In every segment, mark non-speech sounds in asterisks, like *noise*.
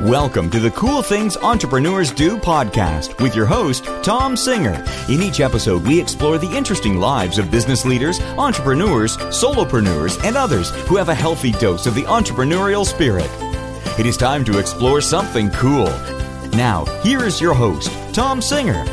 Welcome to the Cool Things Entrepreneurs Do podcast with your host, Tom Singer. In each episode, we explore the interesting lives of business leaders, entrepreneurs, solopreneurs, and others who have a healthy dose of the entrepreneurial spirit. It is time to explore something cool. Now, here is your host, Tom Singer.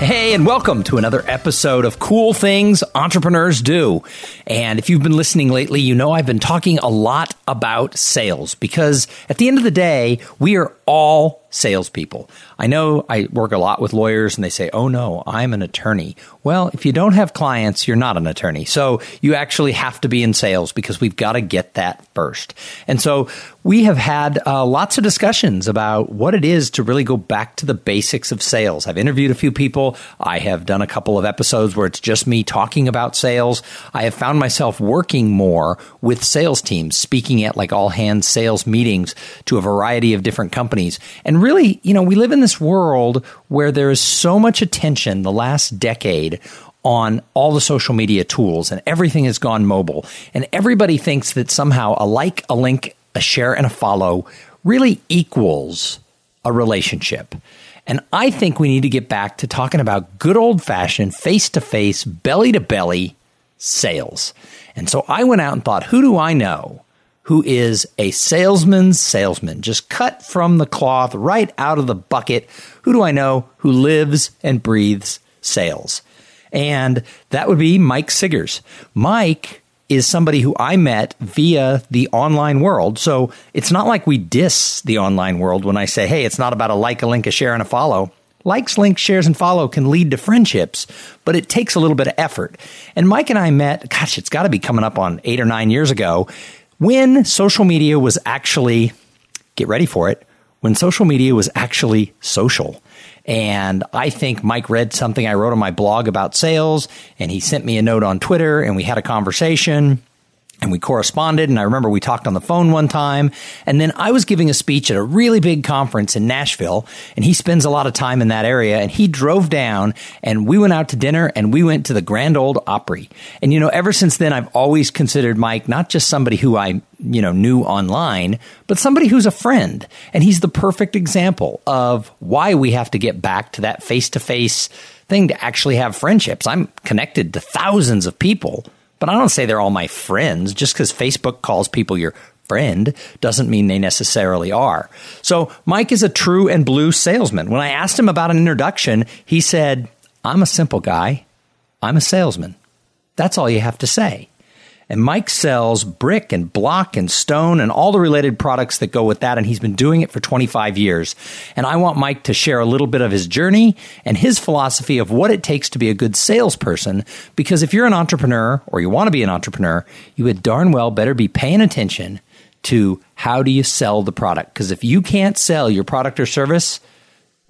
Hey, and welcome to another episode of Cool Things Entrepreneurs Do. And if you've been listening lately, you know I've been talking a lot about sales because at the end of the day, we are all salespeople. I know I work a lot with lawyers and they say, oh no, I'm an attorney. Well, if you don't have clients, you're not an attorney. So you actually have to be in sales because we've got to get that first. And so we have had uh, lots of discussions about what it is to really go back to the basics of sales. I've interviewed a few people. I have done a couple of episodes where it's just me talking about sales. I have found myself working more with sales teams, speaking at like all hands sales meetings to a variety of different companies. And really, you know, we live in this world where there is so much attention the last decade on all the social media tools and everything has gone mobile. And everybody thinks that somehow a like, a link, a share, and a follow really equals a relationship. And I think we need to get back to talking about good old fashioned, face to face, belly to belly sales. And so I went out and thought, who do I know who is a salesman's salesman, just cut from the cloth, right out of the bucket? Who do I know who lives and breathes sales? And that would be Mike Siggers. Mike is somebody who I met via the online world. So it's not like we diss the online world when I say, hey, it's not about a like, a link, a share, and a follow. Likes, links, shares, and follow can lead to friendships, but it takes a little bit of effort. And Mike and I met, gosh, it's got to be coming up on eight or nine years ago when social media was actually, get ready for it, when social media was actually social. And I think Mike read something I wrote on my blog about sales, and he sent me a note on Twitter, and we had a conversation and we corresponded and I remember we talked on the phone one time and then I was giving a speech at a really big conference in Nashville and he spends a lot of time in that area and he drove down and we went out to dinner and we went to the Grand Ole Opry. And you know ever since then I've always considered Mike not just somebody who I you know knew online but somebody who's a friend and he's the perfect example of why we have to get back to that face to face thing to actually have friendships. I'm connected to thousands of people but I don't say they're all my friends. Just because Facebook calls people your friend doesn't mean they necessarily are. So Mike is a true and blue salesman. When I asked him about an introduction, he said, I'm a simple guy. I'm a salesman. That's all you have to say. And Mike sells brick and block and stone and all the related products that go with that. And he's been doing it for 25 years. And I want Mike to share a little bit of his journey and his philosophy of what it takes to be a good salesperson. Because if you're an entrepreneur or you want to be an entrepreneur, you would darn well better be paying attention to how do you sell the product. Because if you can't sell your product or service,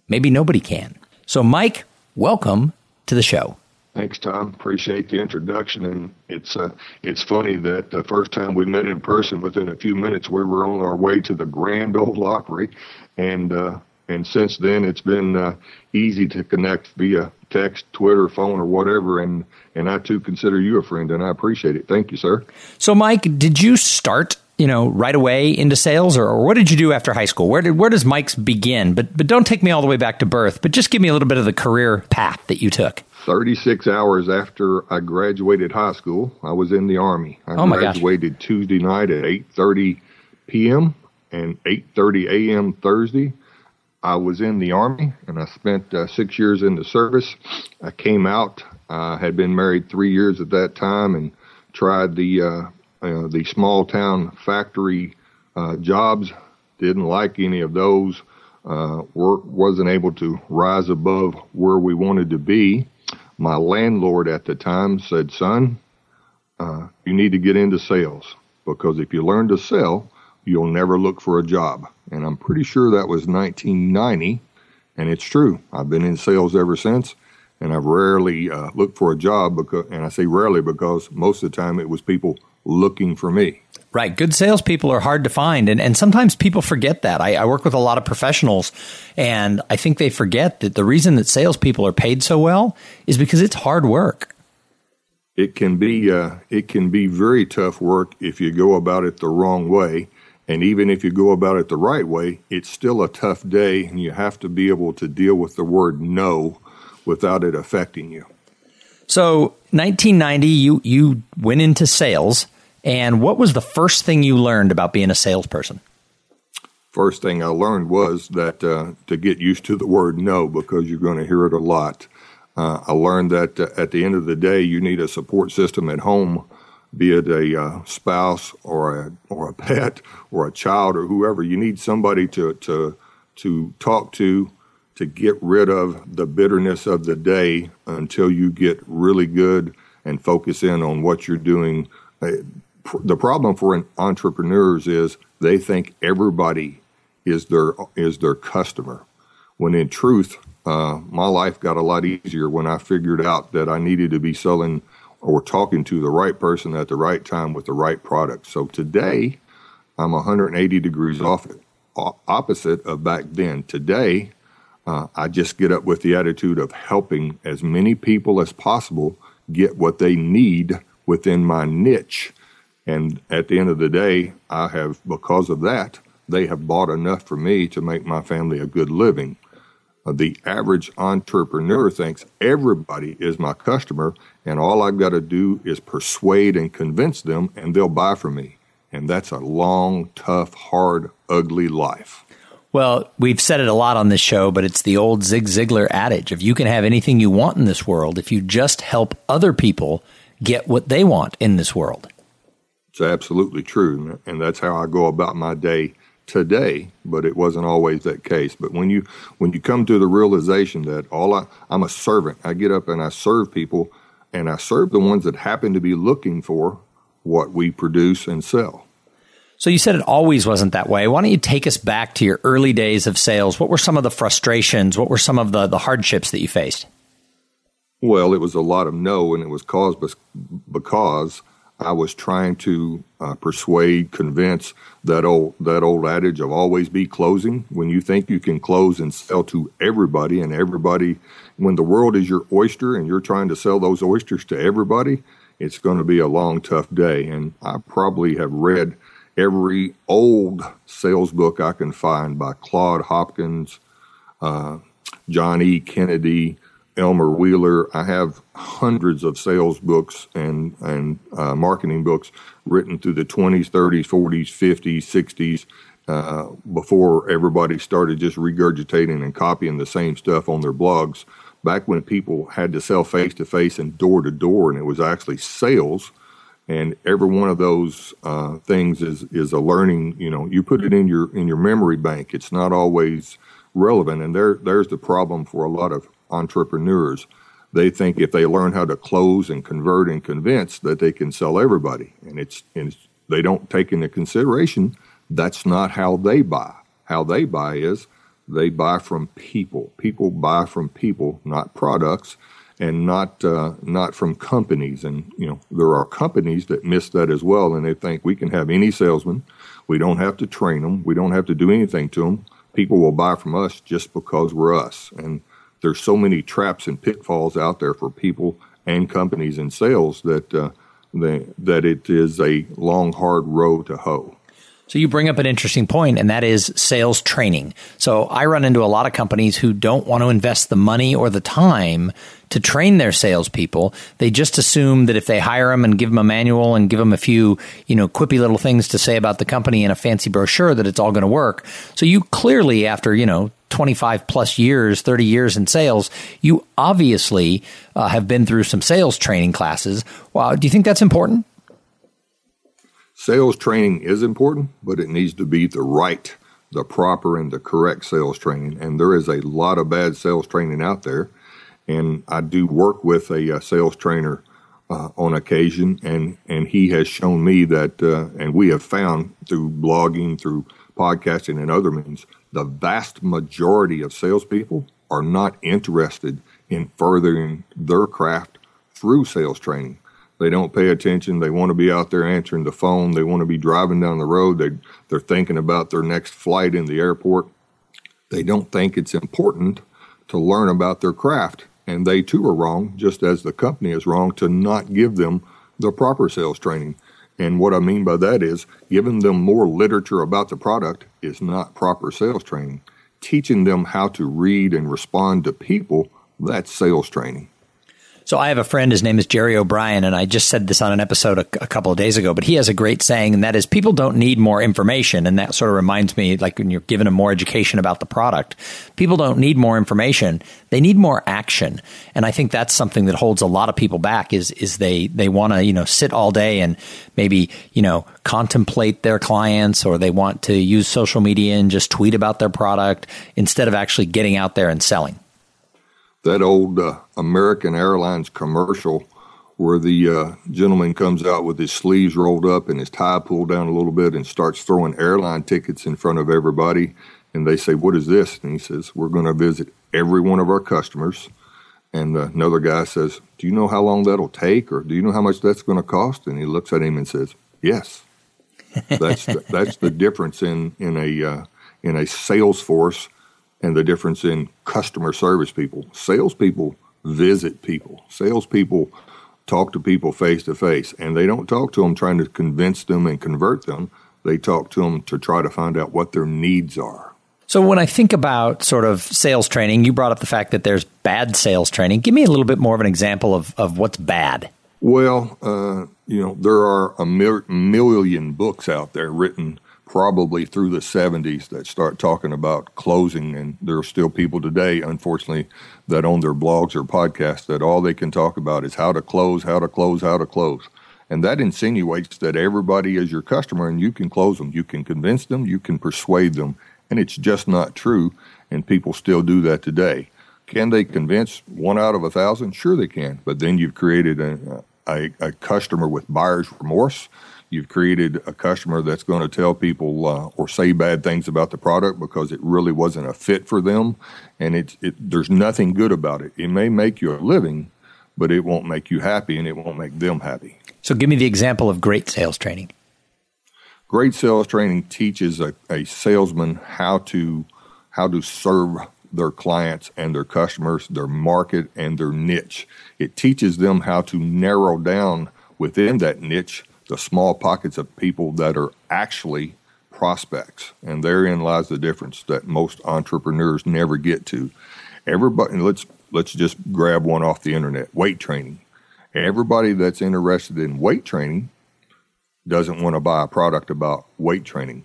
maybe nobody can. So, Mike, welcome to the show. Thanks, Tom. Appreciate the introduction. And it's uh, it's funny that the first time we met in person, within a few minutes, we were on our way to the Grand Ole Opry, and uh, and since then it's been uh, easy to connect via text, Twitter, phone, or whatever. And and I too consider you a friend, and I appreciate it. Thank you, sir. So, Mike, did you start you know, right away into sales, or, or, what did you do after high school? Where did where does Mike's begin? But but don't take me all the way back to birth. But just give me a little bit of the career path that you took. 36 hours after I graduated high school, I was in the Army. I oh graduated gosh. Tuesday night at 8.30 p.m. and 8.30 a.m. Thursday. I was in the Army, and I spent uh, six years in the service. I came out. I had been married three years at that time and tried the, uh, uh, the small town factory uh, jobs. Didn't like any of those. Uh, work wasn't able to rise above where we wanted to be my landlord at the time said, Son, uh, you need to get into sales because if you learn to sell, you'll never look for a job. And I'm pretty sure that was 1990. And it's true. I've been in sales ever since. And I've rarely uh, looked for a job because, and I say rarely because most of the time it was people looking for me. Right. Good salespeople are hard to find. And, and sometimes people forget that. I, I, work with a lot of professionals, and I think they forget that the reason that salespeople are paid so well is because it's hard work. It can be uh, it can be very tough work if you go about it the wrong way. And even if you go about it the right way, it's still a tough day, and you have to be able to deal with the word no without it affecting you. So, 1990, you you went into sales, and what was the first thing you learned about being a salesperson? First thing I learned was that uh, to get used to the word no because you're going to hear it a lot. Uh, I learned that uh, at the end of the day, you need a support system at home, be it a uh, spouse or a or a pet or a child or whoever. You need somebody to to to talk to to get rid of the bitterness of the day until you get really good and focus in on what you're doing. Uh, the problem for entrepreneurs is they think everybody is their is their customer, when in truth, uh, my life got a lot easier when I figured out that I needed to be selling or talking to the right person at the right time with the right product. So today, I'm 180 degrees off opposite of back then. Today, uh, I just get up with the attitude of helping as many people as possible get what they need within my niche. And at the end of the day, I have, because of that, they have bought enough for me to make my family a good living. Uh, the average entrepreneur thinks everybody is my customer, and all I've got to do is persuade and convince them, and they'll buy from me. And that's a long, tough, hard, ugly life. Well, we've said it a lot on this show, but it's the old Zig Ziglar adage if you can have anything you want in this world, if you just help other people get what they want in this world. It's absolutely true. And that's how I go about my day today, but it wasn't always that case. But when you when you come to the realization that all I, I'm a servant, I get up and I serve people, and I serve the ones that happen to be looking for what we produce and sell. So you said it always wasn't that way. Why don't you take us back to your early days of sales? What were some of the frustrations? What were some of the, the hardships that you faced? Well, it was a lot of no, and it was caused because I was trying to uh, persuade, convince that old that old adage of always be closing. When you think you can close and sell to everybody, and everybody, when the world is your oyster, and you're trying to sell those oysters to everybody, it's going to be a long, tough day. And I probably have read every old sales book I can find by Claude Hopkins, uh, John E. Kennedy, Elmer Wheeler. I have hundreds of sales books and and uh, marketing books written through the 20s, 30s, 40s, 50s, 60s. Uh, before everybody started just regurgitating and copying the same stuff on their blogs, back when people had to sell face to face and door to door, and it was actually sales, and every one of those uh, things is is a learning. You know, you put it in your in your memory bank. It's not always relevant, and there there's the problem for a lot of entrepreneurs. They think if they learn how to close and convert and convince that they can sell everybody, and it's and it's, they don't take into consideration that's not how they buy. How they buy is they buy from people. People buy from people, not products and not uh, not from companies. And you know there are companies that miss that as well, and they think we can have any salesman, we don't have to train them, we don't have to do anything to them. People will buy from us just because we're us. And there's so many traps and pitfalls out there for people and companies in sales that uh, they, that it is a long, hard road to hoe. So you bring up an interesting point, and that is sales training. So I run into a lot of companies who don't want to invest the money or the time to train their salespeople. They just assume that if they hire them and give them a manual and give them a few, you know, quippy little things to say about the company in a fancy brochure, that it's all going to work. So you clearly, after you know 25 plus years, 30 years in sales, you obviously uh, have been through some sales training classes. Wow, do you think that's important? Sales training is important, but it needs to be the right, the proper, and the correct sales training. And there is a lot of bad sales training out there. And I do work with a, a uh, sales trainer uh, on occasion, and, and he has shown me that, uh, and we have found through blogging, through podcasting, and other means, the vast majority of salespeople are not interested in furthering their craft through sales training. They don't pay attention. They want to be out there answering the phone. They want to be driving down the road. They, they're thinking about their next flight in the airport. They don't think it's important to learn about their craft. And they too are wrong, just as the company is wrong to not give them the proper sales training. And what I mean by that is giving them more literature about the product is not proper sales training. Teaching them how to read and respond to people, that's sales training. So I have a friend, his name is Jerry O'Brien, and I just said this on an episode a, a, couple of days ago, but he has a great saying, and that is people don't need more information. And that sort of reminds me, like when you're giving them more education about the product, people don't need more information. They need more action. And I think that's something that holds a lot of people back is, is they, they want to, you know, sit all day and maybe, you know, contemplate their clients or they want to use social media and just tweet about their product instead of actually getting out there and selling that old uh, American Airlines commercial where the uh, gentleman comes out with his sleeves rolled up and his tie pulled down a little bit and starts throwing airline tickets in front of everybody. And they say, What is this? And he says, We're going to visit every one of our customers. And uh, another guy says, Do you know how long that'll take? Or do you know how much that's going to cost? And he looks at him and says, Yes. that's, the, that's the *laughs* difference in, in, a, uh, in a sales force and the difference in customer service people. Salespeople visit people. Salespeople talk to people face to face, and they don't talk to them trying to convince them and convert them. They talk to them to try to find out what their needs are. So, when I think about sort of sales training, you brought up the fact that there's bad sales training. Give me a little bit more of an example of, of what's bad. Well, uh, you know, there are a mil- million books out there written probably through the 70s that start talking about closing. And there are still people today, unfortunately, that own their blogs or podcasts that all they can talk about is how to close, how to close, how to close. And that insinuates that everybody is your customer and you can close them. You can convince them, you can persuade them. And it's just not true. And people still do that today. Can they convince one out of a thousand? Sure, they can. But then you've created a, a, a customer with buyer's remorse You've created a customer that's going to tell people uh, or say bad things about the product because it really wasn't a fit for them, and it, it there's nothing good about it. It may make you a living, but it won't make you happy, and it won't make them happy. So, give me the example of great sales training. Great sales training teaches a, a salesman how to how to serve their clients and their customers, their market and their niche. It teaches them how to narrow down within that niche the small pockets of people that are actually prospects. And therein lies the difference that most entrepreneurs never get to. Everybody, let's let's just grab one off the internet. Weight training. Everybody that's interested in weight training doesn't want to buy a product about weight training.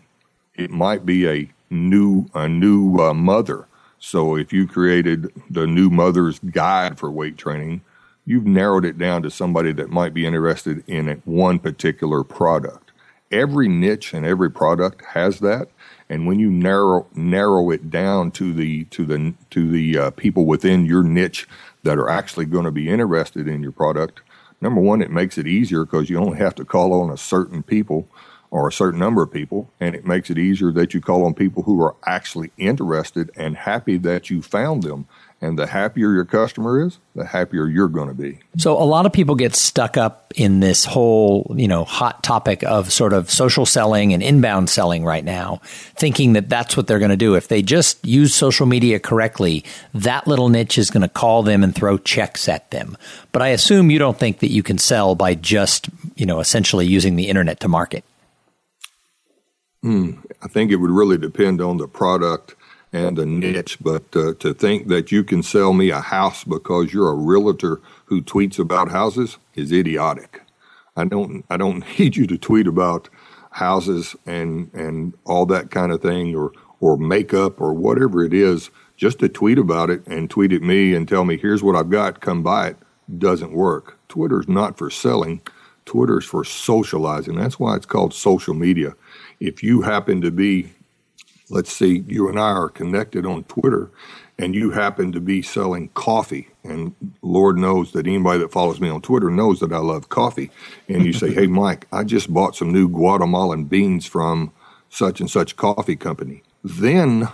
It might be a new a new uh, mother. So if you created the new mother's guide for weight training, you've narrowed it down to somebody that might be interested in one particular product. Every niche and every product has that, and when you narrow narrow it down to the to the to the uh, people within your niche that are actually going to be interested in your product, number one, it makes it easier because you only have to call on a certain people or a certain number of people, and it makes it easier that you call on people who are actually interested and happy that you found them and the happier your customer is, the happier you're going to be. So a lot of people get stuck up in this whole, you know, hot topic of sort of social selling and inbound selling right now, thinking that that's what they're going to do. If they just use social media correctly, that little niche is going to call them and throw checks at them. But I assume you don't think that you can sell by just, you know, essentially using the internet to market. Hmm. I think it would really depend on the product and a niche, but uh, to think that you can sell me a house because you're a realtor who tweets about houses is idiotic. I don't I don't *laughs* need you to tweet about houses and and all that kind of thing or or makeup or whatever it is just to tweet about it and tweet at me and tell me here's what I've got come buy it doesn't work. Twitter's not for selling. Twitter's for socializing. That's why it's called social media. If you happen to be let's see, you and I are connected on Twitter and you happen to be selling coffee. And Lord knows that anybody that follows me on Twitter knows that I love coffee. And you say, *laughs* Hey, Mike, I just bought some new Guatemalan beans from such and such coffee company. Then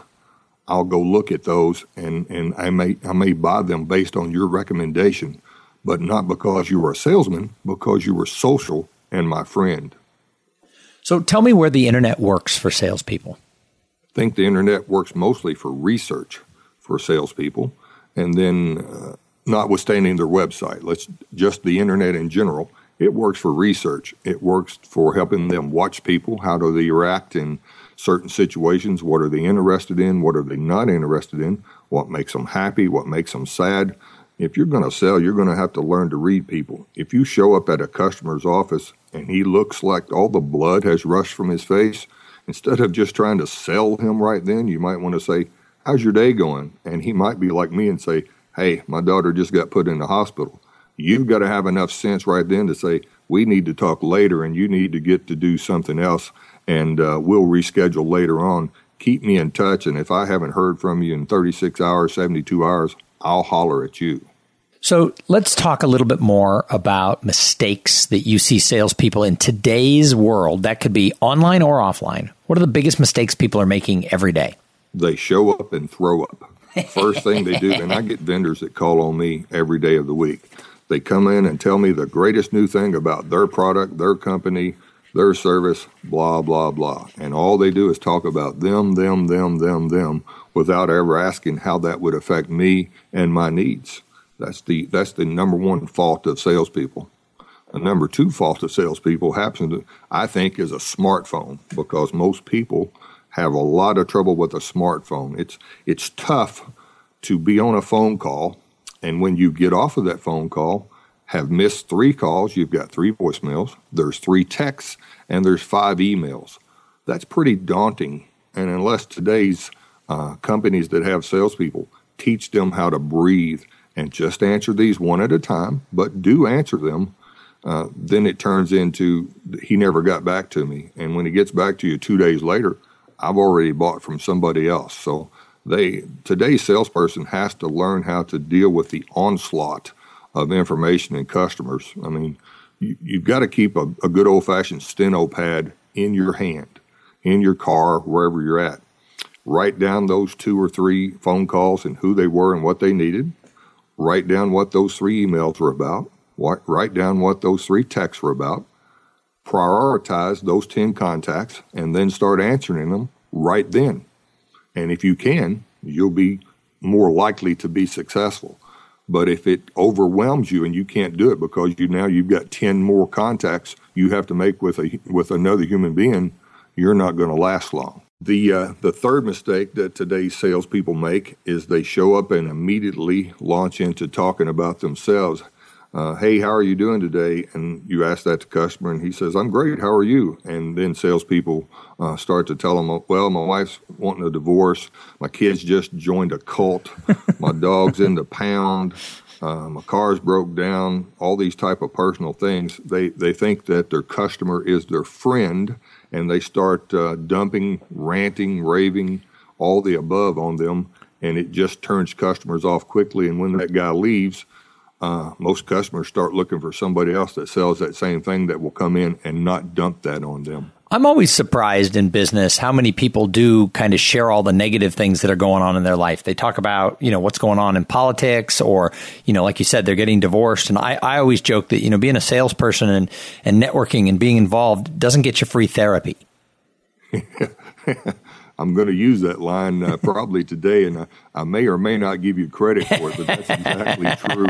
I'll go look at those and, and I may I may buy them based on your recommendation, but not because you were a salesman, because you were social and my friend. So tell me where the internet works for salespeople think the internet works mostly for research for salespeople, and then uh, notwithstanding their website, let's just the internet in general. It works for research. It works for helping them watch people. How do they react in certain situations? What are they interested in? What are they not interested in? What makes them happy? What makes them sad? If you're going to sell, you're going to have to learn to read people. If you show up at a customer's office and he looks like all the blood has rushed from his face, instead of just trying to sell him right then, you might want to say, How's your day going? And he might be like me and say, Hey, my daughter just got put in the hospital. You've got to have enough sense right then to say, We need to talk later and you need to get to do something else and uh, we'll reschedule later on. Keep me in touch. And if I haven't heard from you in 36 hours, 72 hours, I'll holler at you. So let's talk a little bit more about mistakes that you see salespeople in today's world. That could be online or offline. What are the biggest mistakes people are making every day? They show up and throw up. First thing they do, *laughs* and I get vendors that call on me every day of the week. They come in and tell me the greatest new thing about their product, their company, their service, blah, blah, blah. And all they do is talk about them, them, them, them, them, without ever asking how that would affect me and my needs. That's the that's the number one fault of salespeople. The number two fault of salespeople happens, to, I think, is a smartphone because most people have a lot of trouble with a smartphone. It's it's tough to be on a phone call, and when you get off of that phone call, have missed three calls. You've got three voicemails. There's three texts, and there's five emails. That's pretty daunting. And unless today's uh, companies that have salespeople teach them how to breathe and just answer these one at a time, but do answer them, uh, then it turns into he never got back to me. And when he gets back to you two days later, I've already bought from somebody else. So they today's salesperson has to learn how to deal with the onslaught of information and customers. I mean, you, have got to keep a, a good old fashioned steno pad in your hand, in your car, wherever you're at. Write down those two or three phone calls and who they were and what they needed write down what those three emails were about, write down what those three texts were about, prioritize those 10 contacts, and then start answering them right then. And if you can, you'll be more likely to be successful. But if it overwhelms you and you can't do it because you now you've got 10 more contacts you have to make with a with another human being, you're not going to last long. The uh, the third mistake that today's salespeople make is they show up and immediately launch into talking about themselves. Uh, hey, how are you doing today? And you ask that to customer, and he says, "I'm great. How are you?" And then salespeople uh, start to tell them, "Well, my wife's wanting a divorce. My kids just joined a cult. *laughs* my dog's in the pound. Uh, my car's broke down. All these type of personal things. They they think that their customer is their friend." and they start uh, dumping, ranting, raving, all the above on them, and it just turns customers off quickly. And when that guy leaves, uh, most customers start looking for somebody else that sells that same thing that will come in and not dump that on them. I'm always surprised in business how many people do kind of share all the negative things that are going on in their life. They talk about, you know, what's going on in politics or, you know, like you said, they're getting divorced. And I, I always joke that, you know, being a salesperson and, and networking and being involved doesn't get you free therapy. *laughs* I'm going to use that line uh, probably today, and I, I, may or may not give you credit for it, but that's exactly *laughs* true.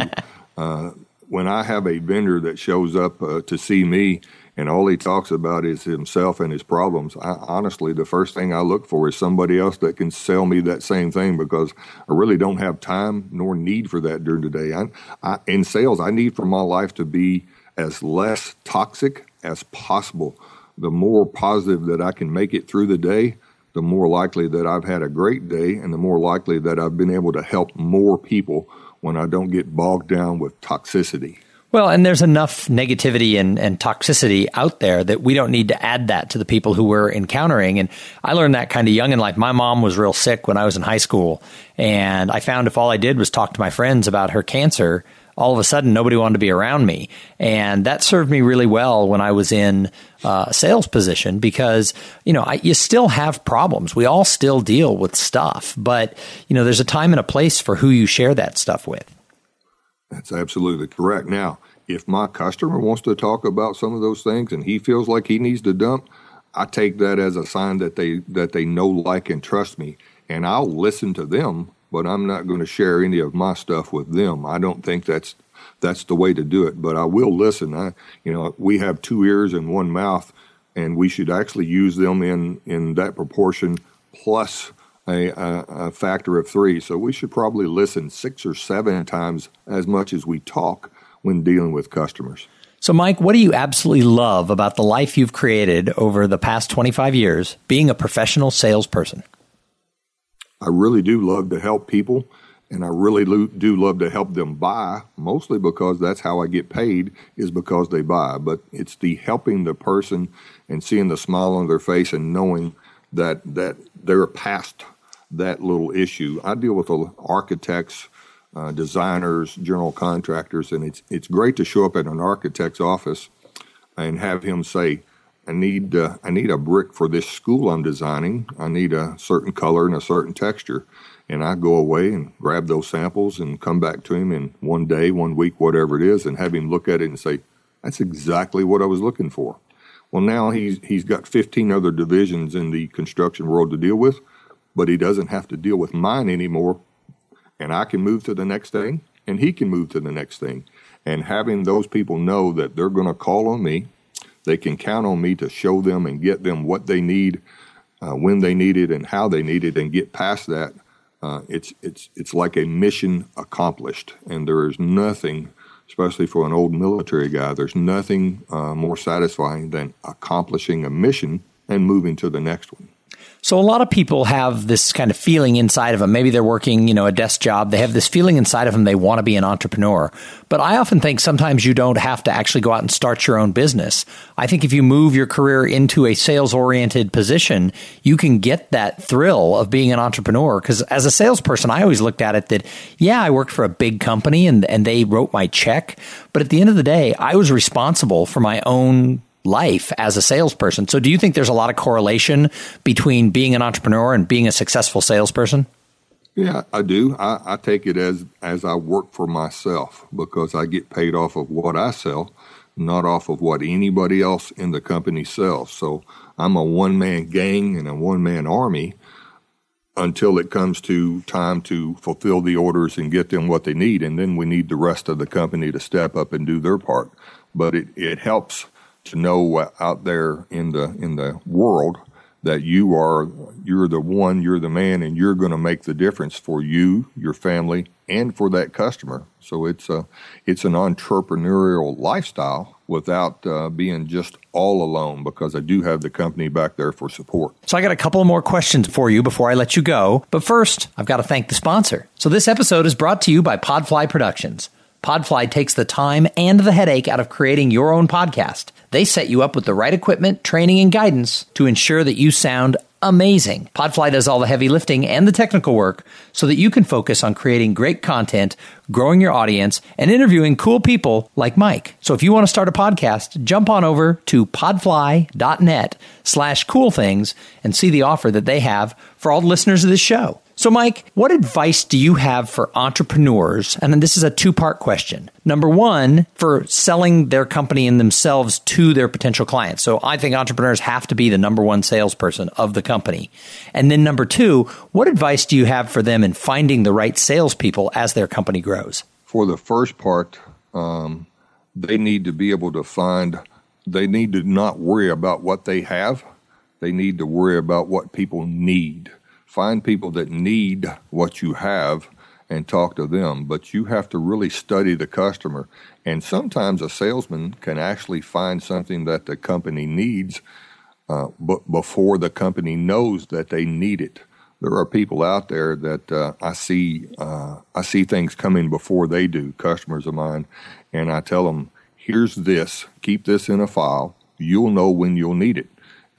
Uh, when I have a vendor that shows up uh, to see me and all he talks about is himself and his problems. I, honestly, the first thing I look for is somebody else that can sell me that same thing because I really don't have time nor need for that during the day. I, I, in sales, I need for my life to be as less toxic as possible. The more positive that I can make it through the day, the more likely that I've had a great day and the more likely that I've been able to help more people when I don't get bogged down with toxicity. Well, and there's enough negativity and, and toxicity out there that we don't need to add that to the people who we're encountering. And I learned that kind of young in life. My mom was real sick when I was in high school. And I found if all I did was talk to my friends about her cancer, all of a sudden nobody wanted to be around me. And that served me really well when I was in uh, sales position because, you know, I, you still have problems. We all still deal with stuff, but, you know, there's a time and a place for who you share that stuff with. That's absolutely correct. Now, if my customer wants to talk about some of those things and he feels like he needs to dump, I take that as a sign that they that they know, like, and trust me, and I'll listen to them but I'm not going to share any of my stuff with them. I don't think that's that's the way to do it. But I will listen. I, you know, we have two ears and one mouth, and we should actually use them in in that proportion plus a, a, a factor of three. So we should probably listen six or seven times as much as we talk when dealing with customers. So, Mike, what do you absolutely love about the life you've created over the past 25 years being a professional salesperson? I really do love to help people, and I really do love to help them buy, mostly because that's how I get paid, is because they buy. But it's the helping the person and seeing the smile on their face and knowing that, that they're past that little issue. I deal with architects, uh, designers, general contractors, and it's it's great to show up at an architect's office and have him say, "I need uh, I need a brick for this school I'm designing. I need a certain color and a certain texture." And I go away and grab those samples and come back to him in one day, one week, whatever it is, and have him look at it and say, "That's exactly what I was looking for." Well, now he's he's got 15 other divisions in the construction world to deal with, but he doesn't have to deal with mine anymore and I can move to the next thing and he can move to the next thing. And having those people know that they're going to call on me, they can count on me to show them and get them what they need, uh, when they need it, and how they need it, and get past that. Uh, it's it's it's like a mission accomplished, and there is nothing, especially for an old military guy, there's nothing uh, more satisfying than accomplishing a mission and moving to the next one. So a lot of people have this kind of feeling inside of them. Maybe they're working, you know, a desk job. They have this feeling inside of them they want to be an entrepreneur. But I often think sometimes you don't have to actually go out and start your own business. I think if you move your career into a sales oriented position, you can get that thrill of being an entrepreneur. Because as a salesperson, I always looked at it that, yeah, I worked for a big company and, and they wrote my check. But at the end of the day, I was responsible for my own life as a salesperson. So, do you think there's a lot of correlation between being an entrepreneur and being a successful salesperson? Yeah, I do. I, I, take it as as I work for myself because I get paid off of what I sell, not off of what anybody else in the company sells. So I'm a one man gang and a one man army until it comes to time to fulfill the orders and get them what they need, and then we need the rest of the company to step up and do their part. But it, it helps to know out there in the in the world that you are you're the one you're the man and you're going to make the difference for you your family and for that customer so it's a it's an entrepreneurial lifestyle without uh, being just all alone because I do have the company back there for support. So I got a couple more questions for you before I let you go. But first, I've got to thank the sponsor. So this episode is brought to you by Podfly Productions. Podfly takes the time and the headache out of creating your own podcast. They set you up with the right equipment, training, and guidance to ensure that you sound amazing. Podfly does all the heavy lifting and the technical work so that you can focus on creating great content, growing your audience, and interviewing cool people like Mike. So if you want to start a podcast, jump on over to podfly.net slash cool things and see the offer that they have for all the listeners of this show. So, Mike, what advice do you have for entrepreneurs? And then this is a two part question. Number one, for selling their company and themselves to their potential clients. So, I think entrepreneurs have to be the number one salesperson of the company. And then number two, what advice do you have for them in finding the right salespeople as their company grows? For the first part, um, they need to be able to find, they need to not worry about what they have, they need to worry about what people need find people that need what you have and talk to them. But you have to really study the customer. And sometimes a salesman can actually find something that the company needs uh, but before the company knows that they need it. There are people out there that uh, I see uh, I see things coming before they do, customers of mine, and I tell them, "Here's this. Keep this in a file. You'll know when you'll need it."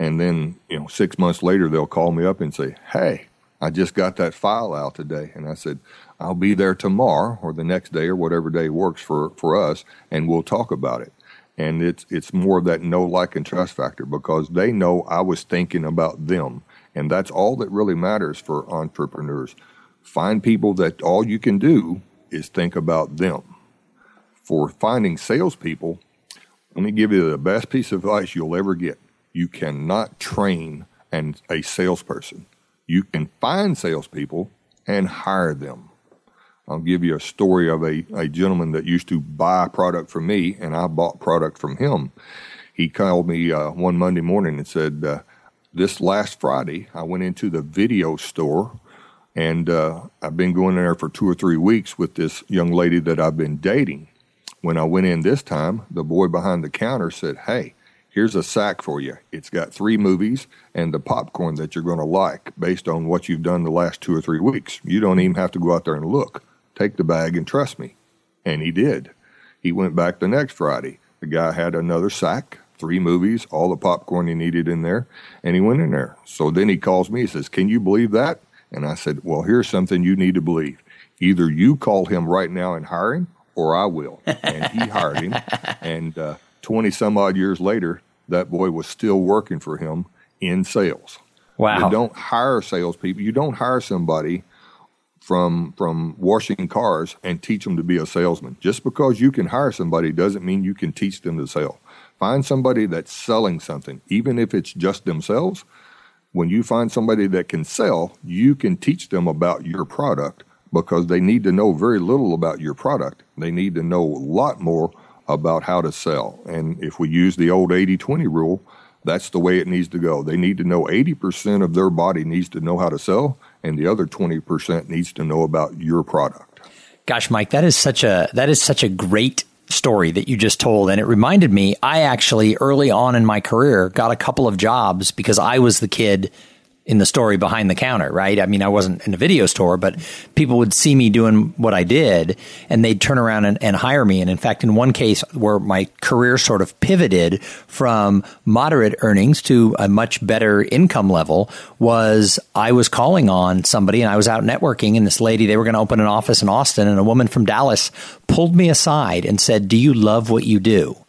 And then, you know, six months later, they'll call me up and say, Hey, I just got that file out today. And I said, I'll be there tomorrow or the next day or whatever day works for, for us, and we'll talk about it. And it's, it's more of that no like, and trust factor because they know I was thinking about them. And that's all that really matters for entrepreneurs. Find people that all you can do is think about them. For finding salespeople, let me give you the best piece of advice you'll ever get you cannot train an, a salesperson. You can find salespeople and hire them. I'll give you a story of a, a gentleman that used to buy product from me, and I bought product from him. He called me uh, one Monday morning and said, uh, This last Friday, I went into the video store, and uh, I've been going there for two or three weeks with this young lady that I've been dating. When I went in this time, the boy behind the counter said, Hey, here's a sack for you. It's got three movies and the popcorn that you're going to like based on what you've done the last two or three weeks. You don't even have to go out there and look. Take the bag and trust me. And he did. He went back the next Friday. The guy had another sack, three movies, all the popcorn he needed in there, and he went in there. So then he calls me. He says, Can you believe that? And I said, Well, here's something you need to believe. Either you call him right now and hire him, or I will. And he hired him. And uh, 20 some odd years later, that boy was still working for him in sales. Wow. You don't hire salespeople. You don't hire somebody from from washing cars and teach them to be a salesman. Just because you can hire somebody doesn't mean you can teach them to sell. Find somebody that's selling something, even if it's just themselves. When you find somebody that can sell, you can teach them about your product because they need to know very little about your product. They need to know a lot more about how to sell. And if we use the old 80 20 rule, that's the way it needs to go. They need to know 80% of their body needs to know how to sell, and the other 20% needs to know about your product. Gosh, Mike, that is such a that is such a great story that you just told and it reminded me I actually early on in my career got a couple of jobs because I was the kid in the story behind the counter, right? I mean, I wasn't in a video store, but people would see me doing what I did and they'd turn around and, and, hire me. And in fact, in one case where my career sort of pivoted from moderate earnings to a much better income level was I was calling on somebody and I was out networking and this lady, they were going to open an office in Austin and a woman from Dallas pulled me aside and said, do you love what you do?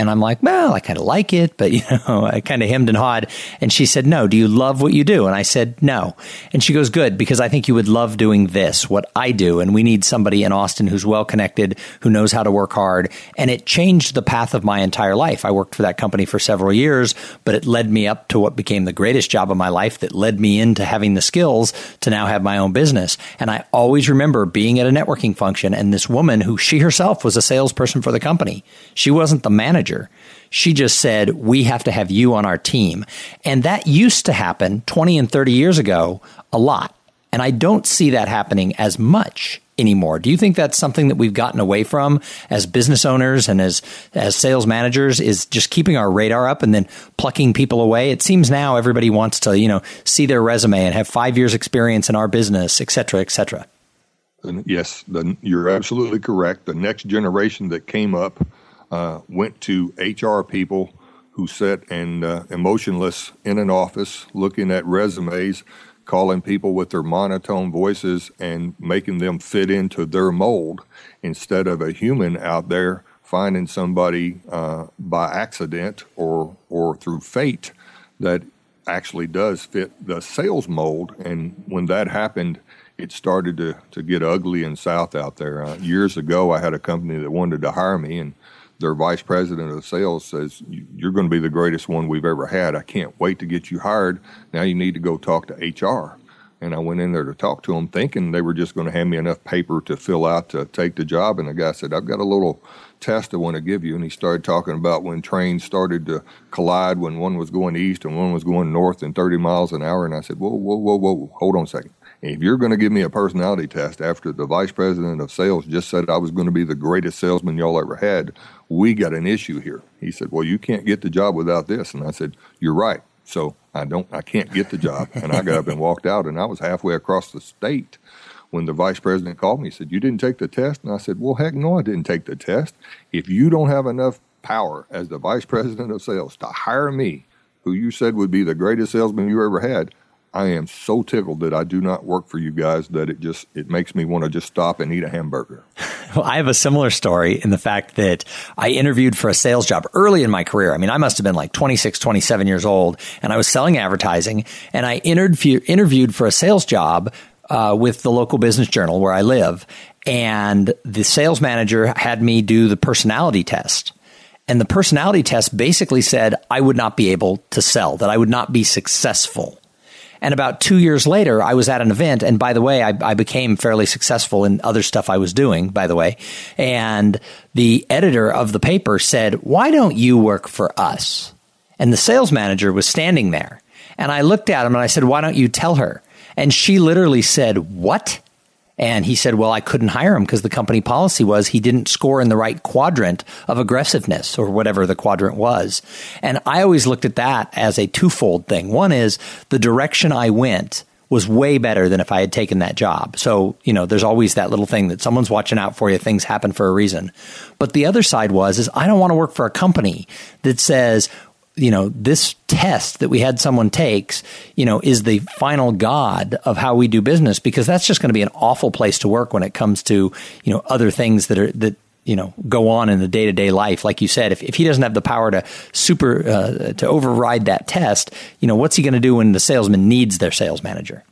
And I'm like, well, I kind of like it, but *laughs* you know, I kind of hemmed and hawed. And she said, no, do you love what you do? And I said, no. And she goes, good, because I think you would love doing this, what I do. And we need somebody in Austin who's well connected, who knows how to work hard. And it changed the path of my entire life. I worked for that company for several years, but it led me up to what became the greatest job of my life that led me into having the skills to now have my own business. And I always remember being at a networking function and this woman who she herself was a salesperson for the company. She wasn't the manager manager. She just said, we have to have you on our team. And that used to happen 20 and 30 years ago a lot. And I don't see that happening as much anymore. Do you think that's something that we've gotten away from as business owners and as as sales managers is just keeping our radar up and then plucking people away? It seems now everybody wants to, you know, see their resume and have 5 years experience in our business, et cetera, et cetera. yes, the, you're absolutely correct. The next generation that came up uh, went to HR people who sat and uh, emotionless in an office looking at resumes, calling people with their monotone voices and making them fit into their mold instead of a human out there finding somebody uh, by accident or or through fate that actually does fit the sales mold. And when that happened, it started to, to get ugly and south out there. Uh, years ago, I had a company that wanted to hire me, and their vice president of sales says, You're going to be the greatest one we've ever had. I can't wait to get you hired. Now you need to go talk to HR. And I went in there to talk to them, thinking they were just going to hand me enough paper to fill out to take the job. And the guy said, I've got a little test I want to give you. And he started talking about when trains started to collide, when one was going east and one was going north in 30 miles an hour. And I said, Whoa, whoa, whoa, whoa, hold on a second. If you're going to give me a personality test after the vice president of sales just said I was going to be the greatest salesman y'all ever had, we got an issue here. He said, Well, you can't get the job without this. And I said, You're right. So I don't, I can't get the job. *laughs* And I got up and walked out, and I was halfway across the state when the vice president called me. He said, You didn't take the test? And I said, Well, heck no, I didn't take the test. If you don't have enough power as the vice president of sales to hire me, who you said would be the greatest salesman you ever had, I am so tickled that I do not work for you guys that it just it makes me want to just stop and eat a hamburger. *laughs* Well, I have a similar story in the fact that I interviewed for a sales job early in my career. I mean, I must have been like 26, 27 years old and I was selling advertising and I interview, interviewed for a sales job uh, with the local business journal where I live. And the sales manager had me do the personality test. And the personality test basically said I would not be able to sell, that I would not be successful. And about two years later, I was at an event. And by the way, I, I became fairly successful in other stuff I was doing, by the way. And the editor of the paper said, Why don't you work for us? And the sales manager was standing there. And I looked at him and I said, Why don't you tell her? And she literally said, What? And he said, well, I couldn't hire him because the company policy was he didn't score in the right quadrant of aggressiveness or whatever the quadrant was. And I always looked at that as a twofold thing. One is the direction I went was way better than if I had taken that job. So, you know, there's always that little thing that someone's watching out for you. Things happen for a reason. But the other side was, is I don't want to work for a company that says, you know, this test that we had someone takes, you know, is the final god of how we do business because that's just going to be an awful place to work when it comes to, you know, other things that are, that, you know, go on in the day to day life. Like you said, if, if he doesn't have the power to super, uh, to override that test, you know, what's he going to do when the salesman needs their sales manager?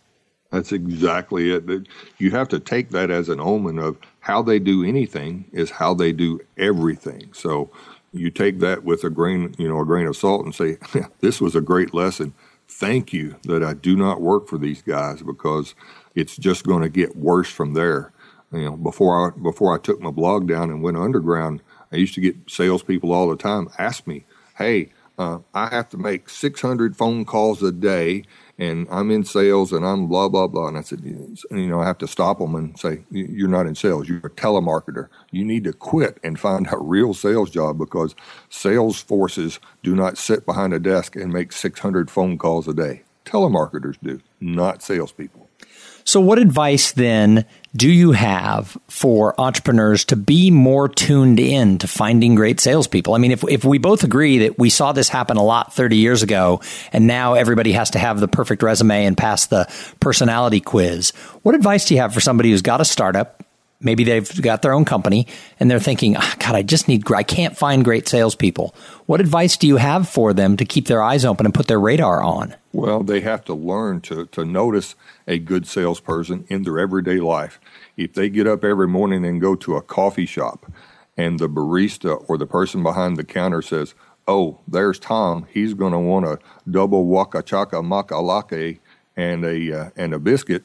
That's exactly it. You have to take that as an omen of how they do anything is how they do everything. So, you take that with a grain, you know, a grain of salt and say, *laughs* this was a great lesson. Thank you that I do not work for these guys because it's just going to get worse from there. You know, before I before I took my blog down and went underground, I used to get salespeople all the time ask me, "Hey, uh, I have to make 600 phone calls a day, and I'm in sales and I'm blah, blah, blah. And I said, you know, I have to stop them and say, you're not in sales. You're a telemarketer. You need to quit and find a real sales job because sales forces do not sit behind a desk and make 600 phone calls a day. Telemarketers do, not salespeople. So, what advice then do you have for entrepreneurs to be more tuned in to finding great salespeople? I mean, if, if we both agree that we saw this happen a lot 30 years ago, and now everybody has to have the perfect resume and pass the personality quiz, what advice do you have for somebody who's got a startup? Maybe they've got their own company and they're thinking, oh, God, I just need, I can't find great salespeople. What advice do you have for them to keep their eyes open and put their radar on? Well, they have to learn to, to notice a good salesperson in their everyday life. If they get up every morning and go to a coffee shop and the barista or the person behind the counter says, Oh, there's Tom. He's going to want a double waka chaka maca latte and a, uh, and a biscuit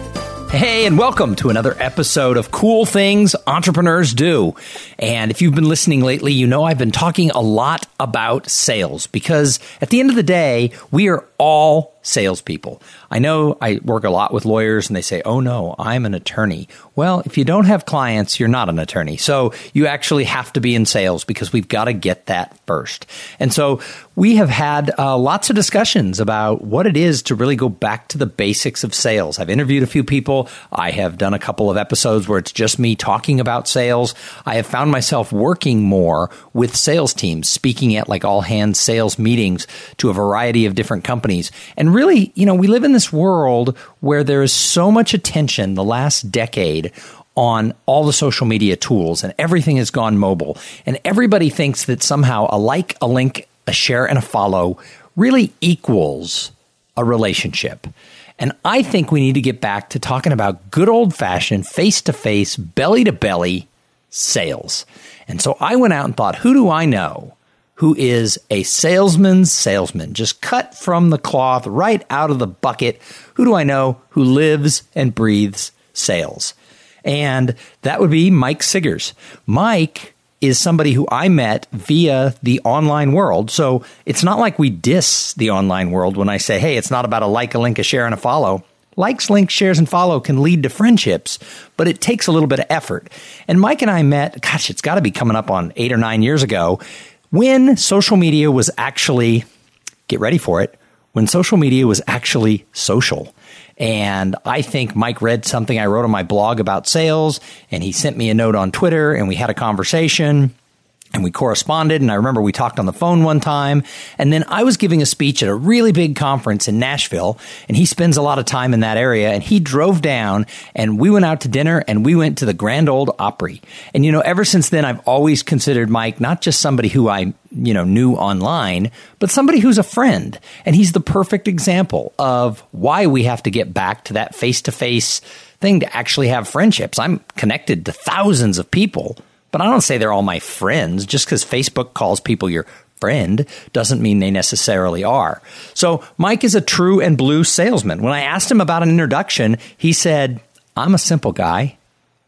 Hey, and welcome to another episode of Cool Things Entrepreneurs Do. And if you've been listening lately, you know I've been talking a lot about sales because at the end of the day, we are all salespeople. I know I work a lot with lawyers and they say, oh no, I'm an attorney. Well, if you don't have clients, you're not an attorney. So you actually have to be in sales because we've got to get that first. And so we have had uh, lots of discussions about what it is to really go back to the basics of sales. I've interviewed a few people. I have done a couple of episodes where it's just me talking about sales. I have found myself working more with sales teams, speaking at like all hands sales meetings to a variety of different companies. And really, you know, we live in this world where there is so much attention the last decade on all the social media tools and everything has gone mobile. And everybody thinks that somehow a like, a link, a share, and a follow really equals a relationship. And I think we need to get back to talking about good old fashioned, face to face, belly to belly sales. And so I went out and thought, who do I know who is a salesman's salesman, just cut from the cloth, right out of the bucket. Who do I know who lives and breathes sales? And that would be Mike Siggers. Mike is somebody who I met via the online world. So it's not like we diss the online world when I say, hey, it's not about a like, a link, a share, and a follow. Likes, links, shares, and follow can lead to friendships, but it takes a little bit of effort. And Mike and I met, gosh, it's got to be coming up on eight or nine years ago when social media was actually, get ready for it, when social media was actually social. And I think Mike read something I wrote on my blog about sales, and he sent me a note on Twitter, and we had a conversation. And we corresponded. And I remember we talked on the phone one time. And then I was giving a speech at a really big conference in Nashville, and he spends a lot of time in that area. And he drove down, and we went out to dinner, and we went to the Grand Ole Opry. And you know, ever since then, I've always considered Mike not just somebody who I you know knew online, but somebody who's a friend. And he's the perfect example of why we have to get back to that face to face thing to actually have friendships. I'm connected to thousands of people but I don't say they're all my friends. Just because Facebook calls people your friend doesn't mean they necessarily are. So Mike is a true and blue salesman. When I asked him about an introduction, he said, I'm a simple guy.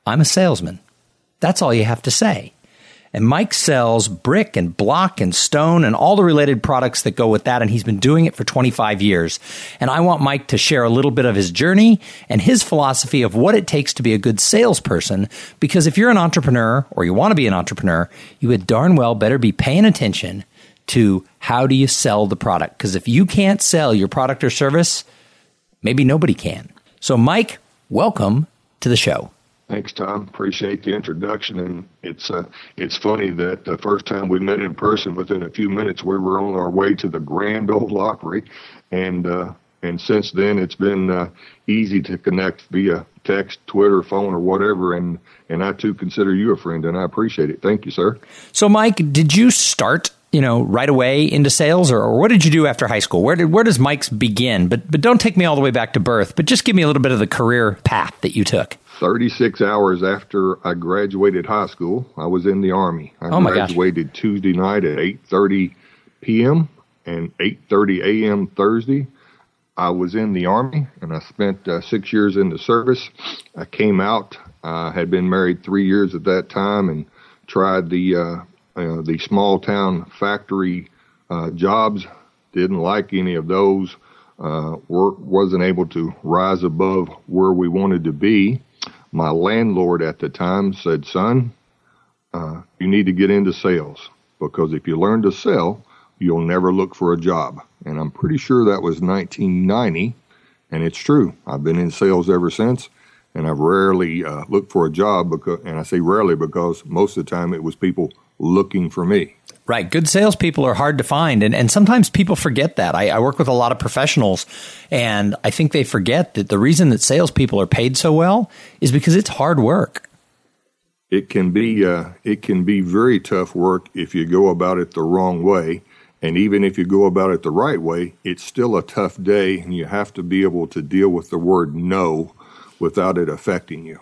I'm a salesman. That's all you have to say. And Mike sells brick and block and stone and all the related products that go with that. And he's been doing it for 25 years. And I want Mike to share a little bit of his journey and his philosophy of what it takes to be a good salesperson. Because if you're an entrepreneur or you want to be an entrepreneur, you would darn well better be paying attention to how do you sell the product. Because if you can't sell your product or service, maybe nobody can. So, Mike, welcome to the show. Thanks, Tom. Appreciate the introduction. And it's uh, it's funny that the first time we met in person, within a few minutes, we were on our way to the Grand Ole Opry, and uh, and since then it's been uh, easy to connect via text, Twitter, phone, or whatever. And and I too consider you a friend, and I appreciate it. Thank you, sir. So, Mike, did you start you know, right away into sales, or, or, what did you do after high school? Where did where does Mike's begin? But but don't take me all the way back to birth. But just give me a little bit of the career path that you took. 36 hours after I graduated high school, I was in the Army. I oh graduated gosh. Tuesday night at 8.30 p.m. and 8.30 a.m. Thursday. I was in the Army, and I spent uh, six years in the service. I came out. I uh, had been married three years at that time and tried the, uh, uh the small town factory uh, jobs. Didn't like any of those. Uh, wasn't able to rise above where we wanted to be my landlord at the time said, Son, uh, you need to get into sales because if you learn to sell, you'll never look for a job. And I'm pretty sure that was 1990. And it's true. I've been in sales ever since. And I've rarely uh, looked for a job because, and I say rarely because most of the time it was people looking for me. Right. Good salespeople are hard to find. And, and sometimes people forget that. I, I, work with a lot of professionals, and I think they forget that the reason that salespeople are paid so well is because it's hard work. It can be uh, it can be very tough work if you go about it the wrong way, and even if you go about it the right way, it's still a tough day, and you have to be able to deal with the word no without it affecting you.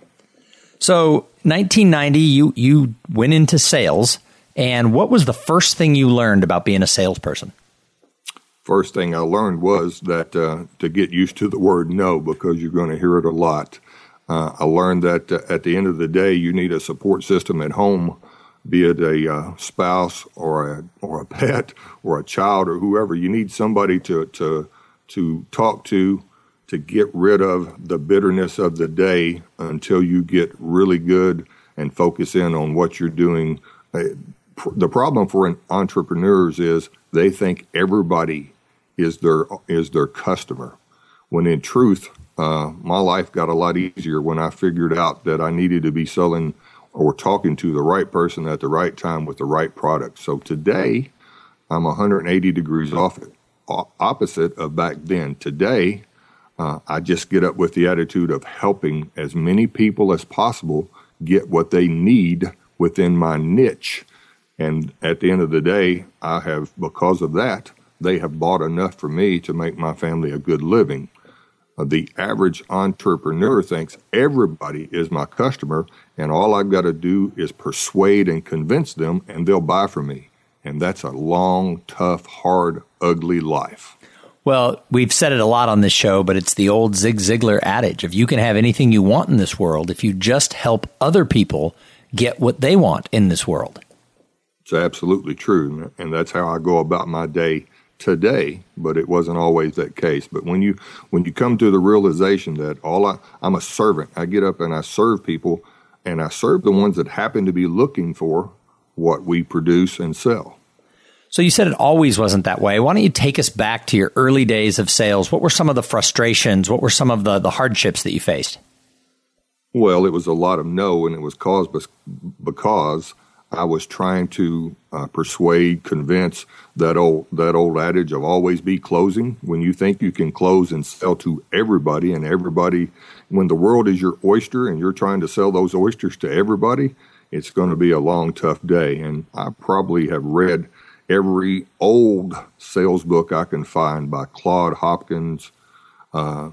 So, 1990, you you went into sales. And what was the first thing you learned about being a salesperson? First thing I learned was that uh, to get used to the word no because you're going to hear it a lot. Uh, I learned that uh, at the end of the day, you need a support system at home, be it a uh, spouse or a or a *laughs* pet or a child or whoever. You need somebody to to to talk to to get rid of the bitterness of the day until you get really good and focus in on what you're doing uh, the problem for entrepreneurs is they think everybody is their is their customer, when in truth, uh, my life got a lot easier when I figured out that I needed to be selling or talking to the right person at the right time with the right product. So today, I'm 180 degrees off it, opposite of back then. Today, uh, I just get up with the attitude of helping as many people as possible get what they need within my niche and at the end of the day, I have, because of that, they have bought enough for me to make my family a good living. Uh, the average entrepreneur thinks everybody is my customer, and all I've got to do is persuade and convince them, and they'll buy from me. And that's a long, tough, hard, ugly life. Well, we've said it a lot on this show, but it's the old Zig Ziglar adage if you can have anything you want in this world, if you just help other people get what they want in this world. It's absolutely true, and that's how I go about my day today. But it wasn't always that case. But when you when you come to the realization that all I, I'm a servant, I get up and I serve people, and I serve the ones that happen to be looking for what we produce and sell. So you said it always wasn't that way. Why don't you take us back to your early days of sales? What were some of the frustrations? What were some of the, the hardships that you faced? Well, it was a lot of no, and it was caused because I was trying to uh, persuade, convince that old that old adage of always be closing. When you think you can close and sell to everybody, and everybody, when the world is your oyster, and you're trying to sell those oysters to everybody, it's going to be a long, tough day. And I probably have read every old sales book I can find by Claude Hopkins, uh,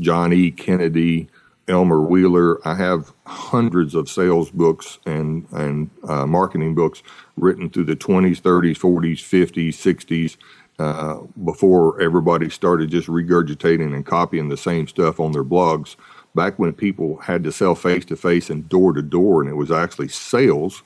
John E. Kennedy, Elmer Wheeler. I have hundreds of sales books and and uh, marketing books written through the 20s, 30s, 40s, 50s, 60s. Uh, before everybody started just regurgitating and copying the same stuff on their blogs, back when people had to sell face to face and door to door, and it was actually sales.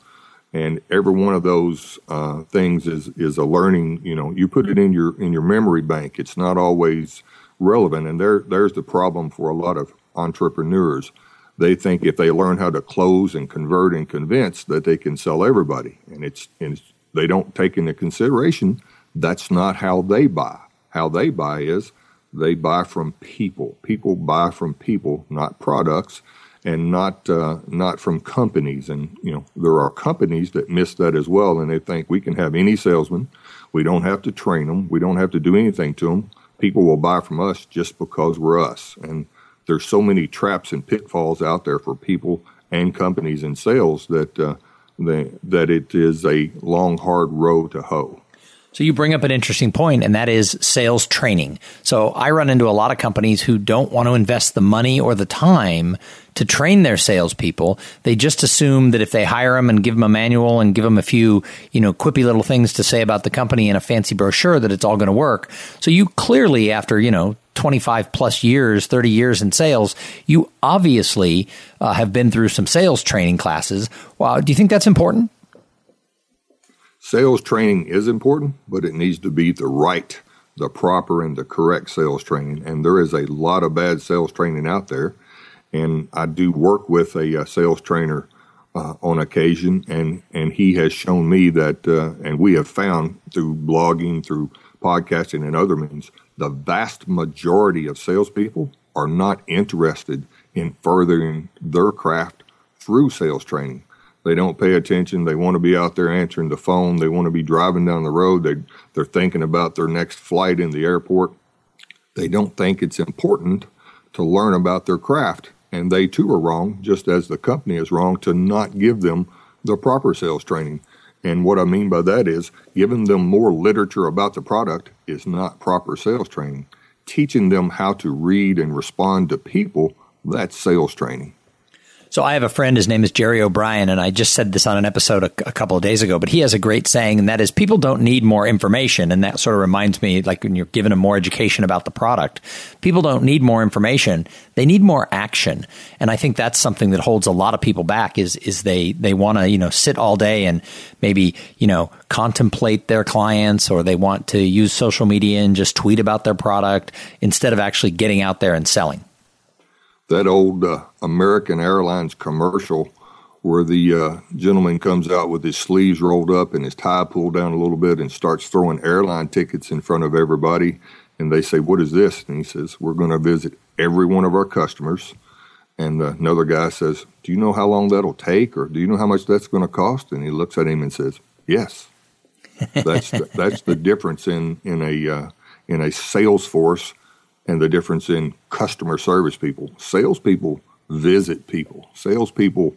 And every one of those uh, things is is a learning. You know, you put it in your in your memory bank. It's not always relevant, and there there's the problem for a lot of entrepreneurs. They think if they learn how to close and convert and convince that they can sell everybody, and it's, and it's they don't take into consideration that's not how they buy. How they buy is they buy from people. People buy from people, not products, and not uh, not from companies. And you know there are companies that miss that as well, and they think we can have any salesman. We don't have to train them. We don't have to do anything to them. People will buy from us just because we're us. And there's so many traps and pitfalls out there for people and companies in sales that uh, they, that it is a long, hard road to hoe. So you bring up an interesting point, and that is sales training. So I run into a lot of companies who don't want to invest the money or the time to train their salespeople. They just assume that if they hire them and give them a manual and give them a few, you know, quippy little things to say about the company in a fancy brochure, that it's all going to work. So you clearly, after you know 25 plus years, 30 years in sales, you obviously uh, have been through some sales training classes. Wow, do you think that's important? Sales training is important, but it needs to be the right, the proper, and the correct sales training. And there is a lot of bad sales training out there. And I do work with a, a uh, sales trainer uh, on occasion, and, and he has shown me that, uh, and we have found through blogging, through podcasting, and other means, the vast majority of salespeople are not interested in furthering their craft through sales training. They don't pay attention. They want to be out there answering the phone. They want to be driving down the road. They they're thinking about their next flight in the airport. They don't think it's important to learn about their craft, and they too are wrong, just as the company is wrong to not give them the proper sales training. And what I mean by that is giving them more literature about the product is not proper sales training. Teaching them how to read and respond to people, that's sales training. So I have a friend, his name is Jerry O'Brien, and I just said this on an episode a, a, couple of days ago, but he has a great saying, and that is people don't need more information. And that sort of reminds me, like when you're given them more education about the product, people don't need more information. They need more action. And I think that's something that holds a lot of people back is, is they, they want to, you know, sit all day and maybe, you know, contemplate their clients or they want to use social media and just tweet about their product instead of actually getting out there and selling that old uh, American Airlines commercial where the uh, gentleman comes out with his sleeves rolled up and his tie pulled down a little bit and starts throwing airline tickets in front of everybody. And they say, What is this? And he says, We're going to visit every one of our customers. And uh, another guy says, Do you know how long that'll take? Or do you know how much that's going to cost? And he looks at him and says, Yes. that's the, that's the *laughs* difference in in a uh, in a sales force and the difference in customer service people. Salespeople visit people. Salespeople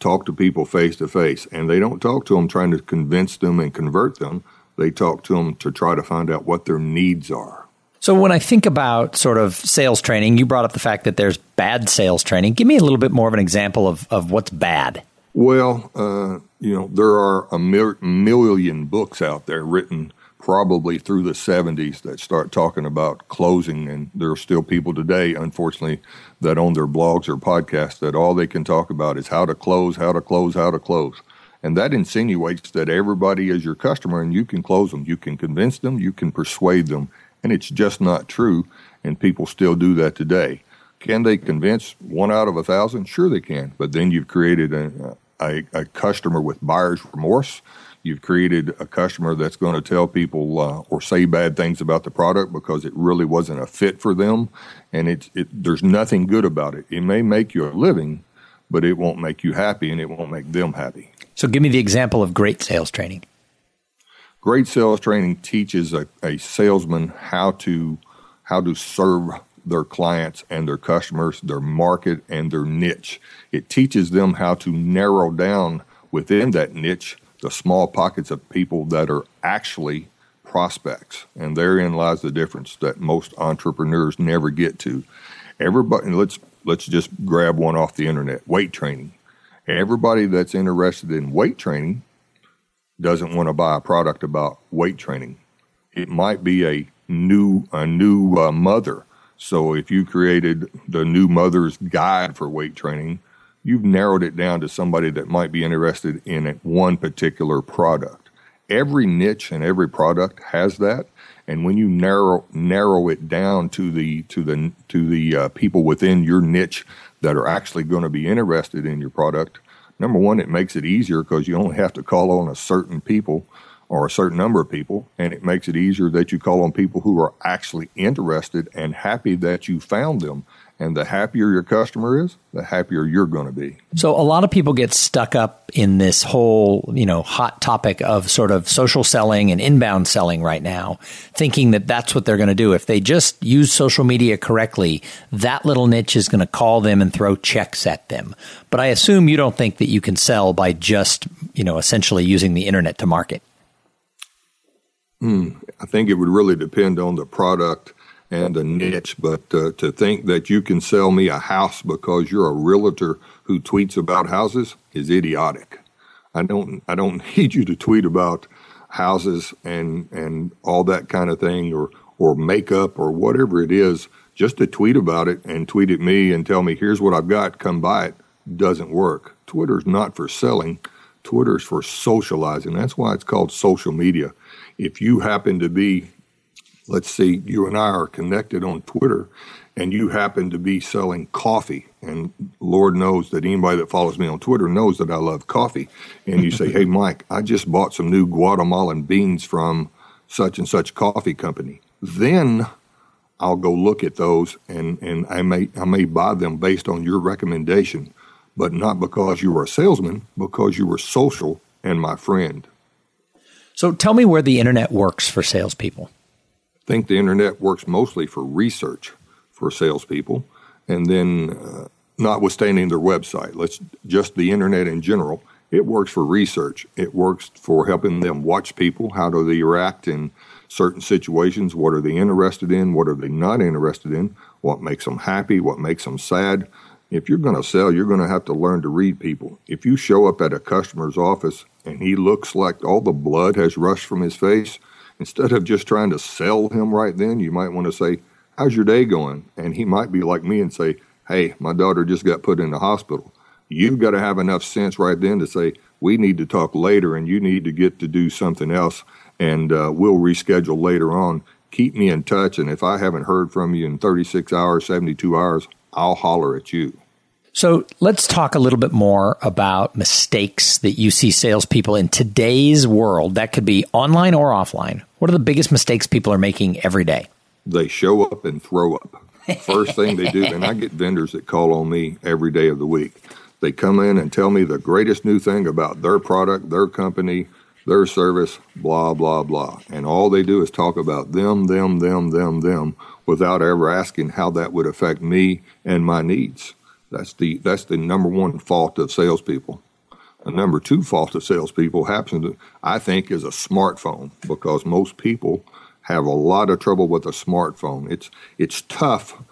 talk to people face to face, and they don't talk to them trying to convince them and convert them. They talk to them to try to find out what their needs are. So, when I think about sort of sales training, you brought up the fact that there's bad sales training. Give me a little bit more of an example of, of what's bad. Well, uh, you know, there are a mil- million books out there written probably through the 70s that start talking about closing. And there are still people today, unfortunately, that own their blogs or podcasts that all they can talk about is how to close, how to close, how to close. And that insinuates that everybody is your customer and you can close them. You can convince them, you can persuade them. And it's just not true. And people still do that today. Can they convince one out of a thousand? Sure, they can. But then you've created a, a, a customer with buyer's remorse You've created a customer that's going to tell people uh, or say bad things about the product because it really wasn't a fit for them, and it, it there's nothing good about it. It may make you a living, but it won't make you happy and it won't make them happy. So, give me the example of great sales training. Great sales training teaches a, a salesman how to how to serve their clients and their customers, their market and their niche. It teaches them how to narrow down within that niche the small pockets of people that are actually prospects. And therein lies the difference that most entrepreneurs never get to. Everybody let's let's just grab one off the internet, weight training. Everybody that's interested in weight training doesn't want to buy a product about weight training. It might be a new a new uh, mother. So if you created the new mother's guide for weight training, you've narrowed it down to somebody that might be interested in one particular product. Every niche and every product has that, and when you narrow narrow it down to the to the to the uh, people within your niche that are actually going to be interested in your product, number one, it makes it easier because you only have to call on a certain people or a certain number of people, and it makes it easier that you call on people who are actually interested and happy that you found them. And the happier your customer is, the happier you're going to be. So a lot of people get stuck up in this whole, you know, hot topic of sort of social selling and inbound selling right now, thinking that that's what they're going to do. If they just use social media correctly, that little niche is going to call them and throw checks at them. But I assume you don't think that you can sell by just, you know, essentially using the internet to market. Hmm. I think it would really depend on the product and a niche, but uh, to think that you can sell me a house because you're a realtor who tweets about houses is idiotic. I don't I don't *laughs* need you to tweet about houses and and all that kind of thing or or makeup or whatever it is just to tweet about it and tweet at me and tell me here's what I've got come buy it doesn't work. Twitter's not for selling. Twitter's for socializing. That's why it's called social media if you happen to be, let's see, you and I are connected on Twitter, and you happen to be selling coffee, and Lord knows that anybody that follows me on Twitter knows that I love coffee, and you say, *laughs* hey, Mike, I just bought some new Guatemalan beans from such and such coffee company. Then I'll go look at those and, and I may I may buy them based on your recommendation, but not because you were a salesman, because you were social and my friend. So tell me where the internet works for salespeople. Think the internet works mostly for research for salespeople, and then uh, notwithstanding their website, let's just the internet in general. It works for research. It works for helping them watch people. How do they react in certain situations? What are they interested in? What are they not interested in? What makes them happy? What makes them sad? If you're going to sell, you're going to have to learn to read people. If you show up at a customer's office and he looks like all the blood has rushed from his face, instead of just trying to sell him right then, you might want to say, How's your day going? And he might be like me and say, Hey, my daughter just got put in the hospital. You've got to have enough sense right then to say, We need to talk later and you need to get to do something else and uh, we'll reschedule later on. Keep me in touch. And if I haven't heard from you in 36 hours, 72 hours, I'll holler at you. So let's talk a little bit more about mistakes that you see salespeople in today's world. That could be online or offline. What are the biggest mistakes people are making every day? They show up and throw up. First thing they do, and I get vendors that call on me every day of the week. They come in and tell me the greatest new thing about their product, their company, their service, blah, blah, blah. And all they do is talk about them, them, them, them, them, without ever asking how that would affect me and my needs. That's the that's the number one fault of salespeople. The number two fault of salespeople happens, I think, is a smartphone because most people have a lot of trouble with a smartphone. It's it's tough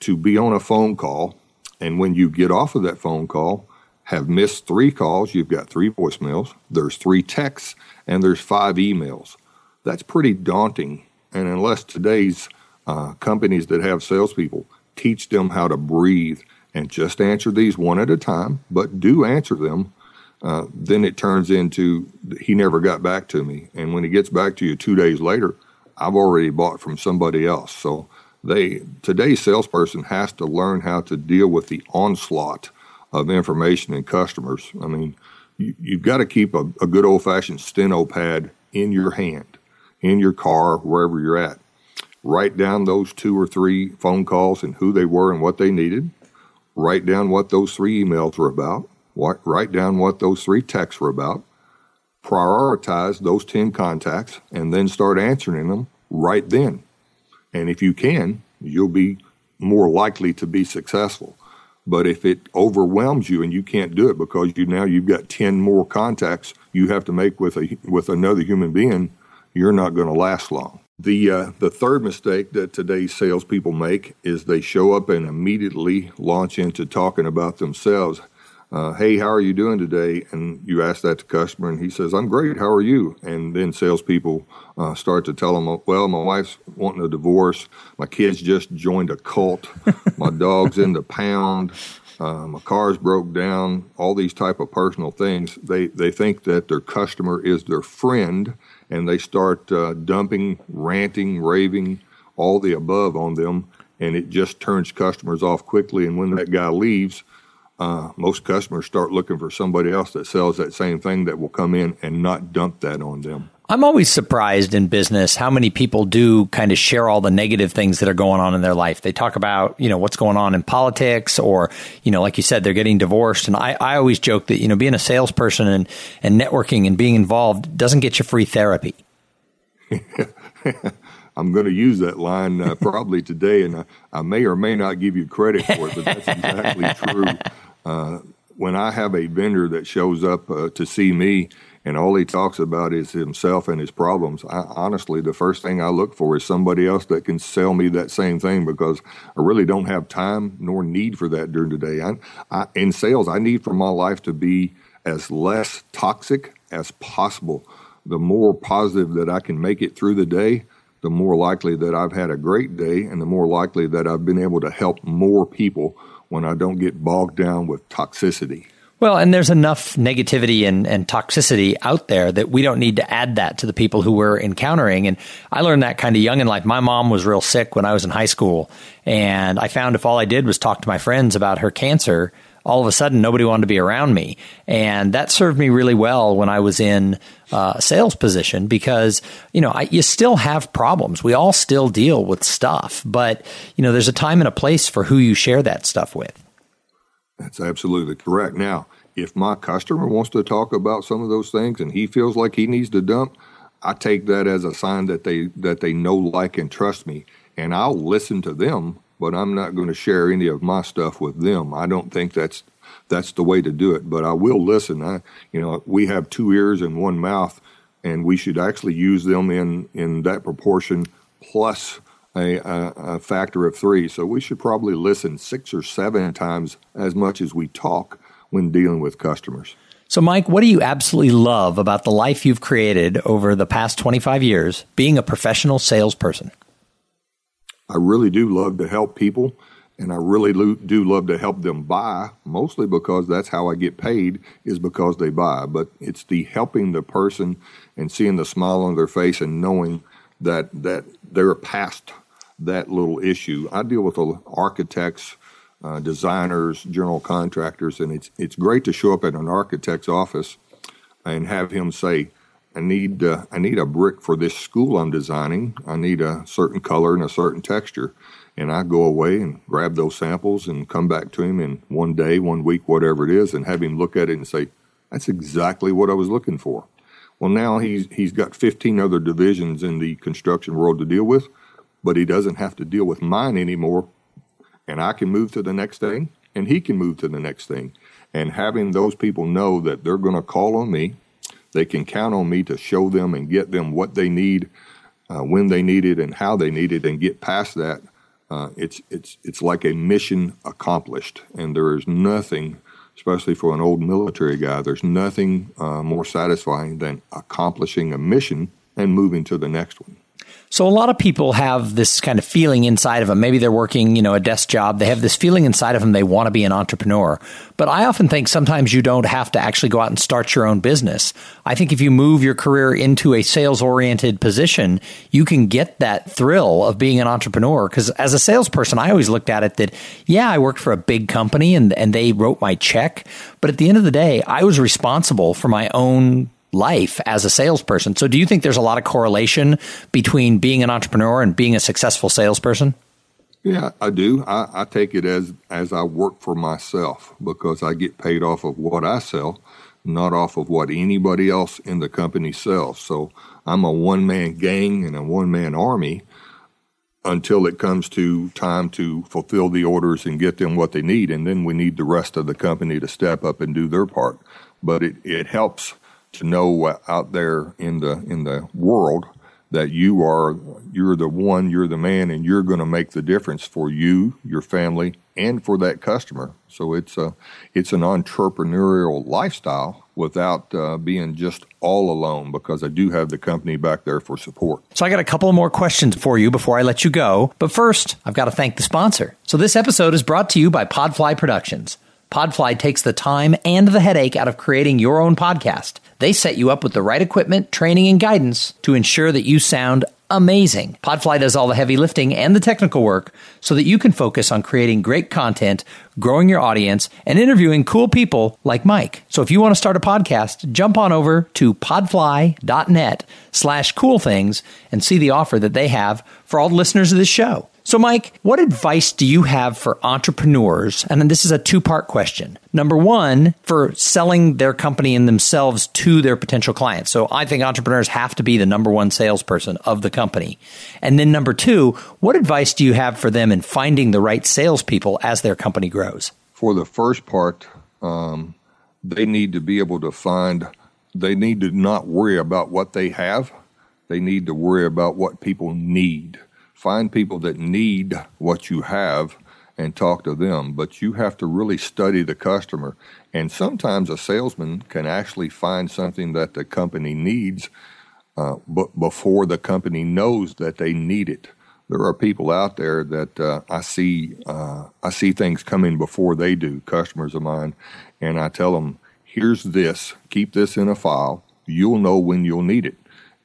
to be on a phone call, and when you get off of that phone call, have missed three calls. You've got three voicemails. There's three texts, and there's five emails. That's pretty daunting. And unless today's uh, companies that have salespeople teach them how to breathe and just answer these one at a time, but do answer them. Uh, then it turns into he never got back to me. And when he gets back to you two days later, I've already bought from somebody else. So they today's salesperson has to learn how to deal with the onslaught of information and customers. I mean, you, have got to keep a, a good old fashioned steno pad in your hand, in your car, wherever you're at. Write down those two or three phone calls and who they were and what they needed write down what those three emails were about, write down what those three texts were about, prioritize those 10 contacts, and then start answering them right then. And if you can, you'll be more likely to be successful. But if it overwhelms you and you can't do it because you now you've got 10 more contacts you have to make with a with another human being, you're not going to last long. The uh, the third mistake that today's salespeople make is they show up and immediately launch into talking about themselves uh, hey, how are you doing today? And you ask that to customer, and he says, I'm great. How are you? And then salespeople uh, start to tell them, well, my wife's wanting a divorce. My kids just joined a cult. my *laughs* dog's in the pound. Uh, my car's broke down. All these type of personal things. They they think that their customer is their friend, and they start uh, dumping, ranting, raving, all the above on them, and it just turns customers off quickly. And when that guy leaves uh, most customers start looking for somebody else that sells that same thing that will come in and not dump that on them. I'm always surprised in business how many people do kind of share all the negative things that are going on in their life. They talk about, you know, what's going on in politics or, you know, like you said, they're getting divorced. And I, I always joke that, you know, being a salesperson and, and networking and being involved doesn't get you free therapy. *laughs* I'm going to use that line uh, probably today, and I, I, may or may not give you credit for it, but that's exactly *laughs* true. Uh, when I have a vendor that shows up uh, to see me and all he talks about is himself and his problems, I, honestly, the first thing I look for is somebody else that can sell me that same thing because I really don't have time nor need for that during the day. I, I, in sales, I need for my life to be as less toxic as possible. The more positive that I can make it through the day, the more likely that I've had a great day and the more likely that I've been able to help more people when I don't get bogged down with toxicity. Well, and there's enough negativity and, and toxicity out there that we don't need to add that to the people who we're encountering. And I learned that kind of young in life. My mom was real sick when I was in high school. And I found if all I did was talk to my friends about her cancer, all of a sudden nobody wanted to be around me. And that served me really well when I was in uh, sales position because, you know, I, you still have problems. We all still deal with stuff, but, you know, there's a time and a place for who you share that stuff with. That's absolutely correct. Now, if my customer wants to talk about some of those things and he feels like he needs to dump, I take that as a sign that they that they know, like, and trust me, and I'll listen to them but I'm not going to share any of my stuff with them. I don't think that's that's the way to do it. But I will listen. I, you know, we have two ears and one mouth, and we should actually use them in in that proportion plus a, a, factor of three. So we should probably listen six or seven times as much as we talk when dealing with customers. So, Mike, what do you absolutely love about the life you've created over the past 25 years being a professional salesperson? I really do love to help people, and I really do love to help them buy, mostly because that's how I get paid, is because they buy. But it's the helping the person and seeing the smile on their face and knowing that that they're past that little issue. I deal with architects, uh, designers, general contractors, and it's it's great to show up at an architect's office and have him say, I need uh, I need a brick for this school I'm designing. I need a certain color and a certain texture, and I go away and grab those samples and come back to him in one day, one week, whatever it is, and have him look at it and say, "That's exactly what I was looking for." Well, now he's he's got 15 other divisions in the construction world to deal with, but he doesn't have to deal with mine anymore, and I can move to the next thing, and he can move to the next thing, and having those people know that they're going to call on me they can count on me to show them and get them what they need, uh, when they need it, and how they need it, and get past that. Uh, it's it's it's like a mission accomplished, and there is nothing, especially for an old military guy, there's nothing uh, more satisfying than accomplishing a mission and moving to the next one. So a lot of people have this kind of feeling inside of them. Maybe they're working, you know, a desk job. They have this feeling inside of them they want to be an entrepreneur. But I often think sometimes you don't have to actually go out and start your own business. I think if you move your career into a sales oriented position, you can get that thrill of being an entrepreneur. Because as a salesperson, I always looked at it that, yeah, I worked for a big company and, and they wrote my check. But at the end of the day, I was responsible for my own life as a salesperson. So, do you think there's a lot of correlation between being an entrepreneur and being a successful salesperson? Yeah, I do. I, I take it as as I work for myself because I get paid off of what I sell, not off of what anybody else in the company sells. So I'm a one man gang and a one man army until it comes to time to fulfill the orders and get them what they need. And then we need the rest of the company to step up and do their part. But it, it helps to know out there in the in the world that you are you're the one, you're the man, and you're going to make the difference for you, your family, and for that customer. So it's a it's an entrepreneurial lifestyle without uh, being just all alone because I do have the company back there for support. So I got a couple more questions for you before I let you go. But first, I've got to thank the sponsor. So this episode is brought to you by Podfly Productions. Podfly takes the time and the headache out of creating your own podcast. They set you up with the right equipment, training, and guidance to ensure that you sound amazing. Podfly does all the heavy lifting and the technical work so that you can focus on creating great content, growing your audience, and interviewing cool people like Mike. So if you want to start a podcast, jump on over to podfly.net slash cool things and see the offer that they have for all the listeners of this show. So, Mike, what advice do you have for entrepreneurs? And then this is a two part question. Number one, for selling their company and themselves to their potential clients. So, I think entrepreneurs have to be the number one salesperson of the company. And then number two, what advice do you have for them in finding the right salespeople as their company grows? For the first part, um, they need to be able to find, they need to not worry about what they have. They need to worry about what people need find people that need what you have and talk to them. But you have to really study the customer. And sometimes a salesman can actually find something that the company needs uh, but before the company knows that they need it. There are people out there that uh, I see uh, I see things coming before they do, customers of mine, and I tell them, "Here's this. Keep this in a file. You'll know when you'll need it."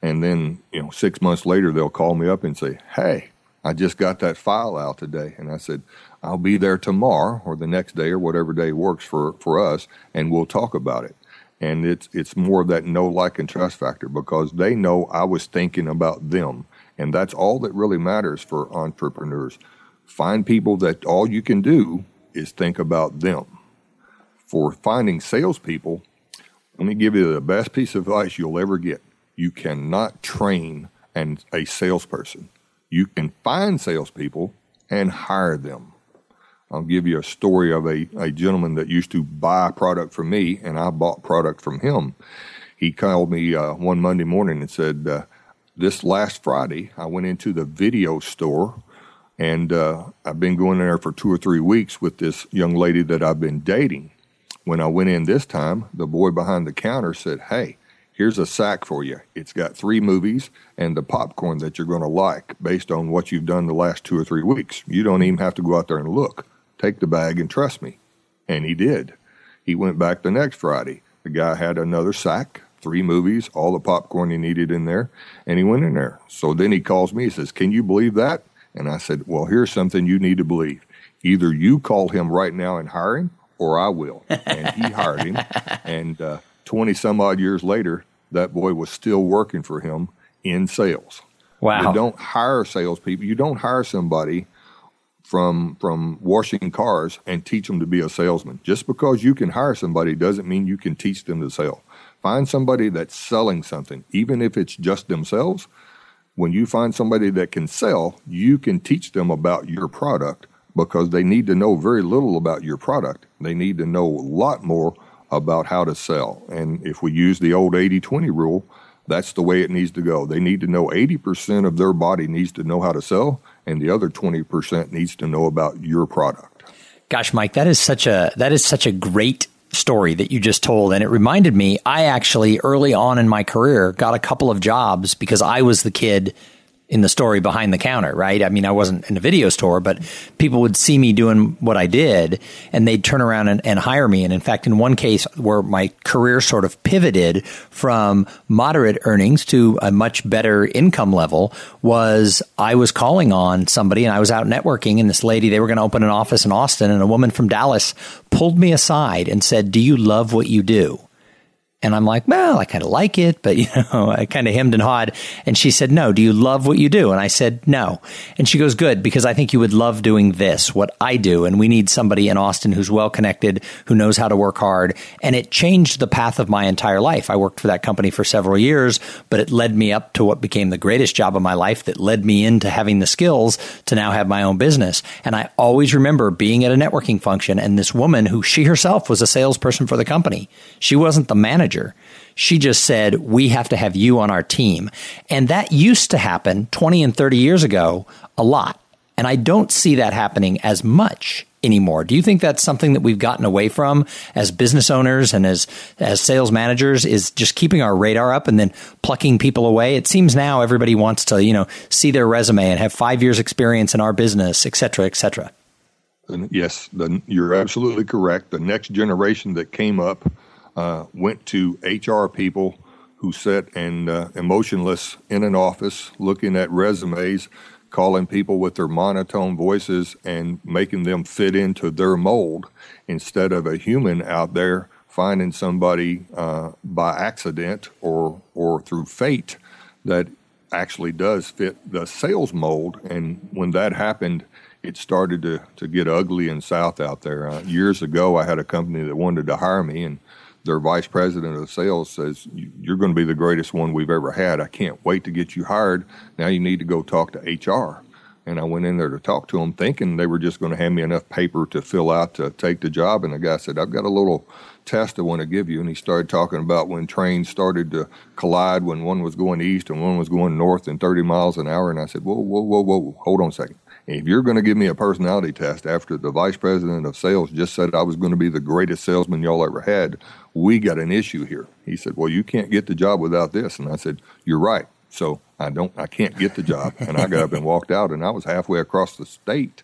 And then, you know, six months later, they'll call me up and say, Hey, I just got that file out today. And I said, I'll be there tomorrow or the next day or whatever day works for, for us, and we'll talk about it. And it's, it's more of that no like, and trust factor because they know I was thinking about them. And that's all that really matters for entrepreneurs. Find people that all you can do is think about them. For finding salespeople, let me give you the best piece of advice you'll ever get you cannot train and a salesperson. You can find salespeople and hire them. I'll give you a story of a, a gentleman that used to buy product from me, and I bought product from him. He called me uh, one Monday morning and said, uh, This last Friday, I went into the video store, and uh, I've been going there for two or three weeks with this young lady that I've been dating. When I went in this time, the boy behind the counter said, Hey, here's a sack for you. It's got three movies and the popcorn that you're going to like based on what you've done the last two or three weeks. You don't even have to go out there and look. Take the bag and trust me. And he did. He went back the next Friday. The guy had another sack, three movies, all the popcorn he needed in there, and he went in there. So then he calls me. He says, Can you believe that? And I said, Well, here's something you need to believe. Either you call him right now and hire him, or I will. And he hired him. And, uh, 20 some odd years later, that boy was still working for him in sales. Wow. You don't hire salespeople. You don't hire somebody from from washing cars and teach them to be a salesman. Just because you can hire somebody doesn't mean you can teach them to sell. Find somebody that's selling something, even if it's just themselves. When you find somebody that can sell, you can teach them about your product because they need to know very little about your product. They need to know a lot more about how to sell. And if we use the old 80 20 rule, that's the way it needs to go. They need to know 80% of their body needs to know how to sell, and the other 20% needs to know about your product. Gosh, Mike, that is such a that is such a great story that you just told and it reminded me I actually early on in my career got a couple of jobs because I was the kid in the story behind the counter, right? I mean, I wasn't in a video store, but people would see me doing what I did and they'd turn around and, and, hire me. And in fact, in one case where my career sort of pivoted from moderate earnings to a much better income level was I was calling on somebody and I was out networking and this lady, they were going to open an office in Austin and a woman from Dallas pulled me aside and said, do you love what you do? And I'm like, well, I kind of like it, but *laughs* you know, I kind of hemmed and hawed. And she said, no, do you love what you do? And I said, no. And she goes, good, because I think you would love doing this, what I do. And we need somebody in Austin who's well connected, who knows how to work hard. And it changed the path of my entire life. I worked for that company for several years, but it led me up to what became the greatest job of my life that led me into having the skills to now have my own business. And I always remember being at a networking function and this woman who she herself was a salesperson for the company. She wasn't the manager manager. She just said, we have to have you on our team. And that used to happen 20 and 30 years ago a lot. And I don't see that happening as much anymore. Do you think that's something that we've gotten away from as business owners and as as sales managers is just keeping our radar up and then plucking people away? It seems now everybody wants to, you know, see their resume and have 5 years experience in our business, et cetera, et cetera. yes, the, you're absolutely correct. The next generation that came up uh, went to HR people who sat and uh, emotionless in an office looking at resumes, calling people with their monotone voices and making them fit into their mold instead of a human out there finding somebody uh, by accident or or through fate that actually does fit the sales mold. And when that happened, it started to, to get ugly and south out there. Uh, years ago, I had a company that wanted to hire me, and their vice president of sales says, You're going to be the greatest one we've ever had. I can't wait to get you hired. Now you need to go talk to HR. And I went in there to talk to them, thinking they were just going to hand me enough paper to fill out to take the job. And the guy said, I've got a little test I want to give you. And he started talking about when trains started to collide, when one was going east and one was going north and 30 miles an hour. And I said, Whoa, whoa, whoa, whoa, hold on a second. If you're going to give me a personality test after the vice president of sales just said I was going to be the greatest salesman y'all ever had, we got an issue here. He said, Well, you can't get the job without this. And I said, You're right. So I don't, I can't get the job. *laughs* And I got up and walked out, and I was halfway across the state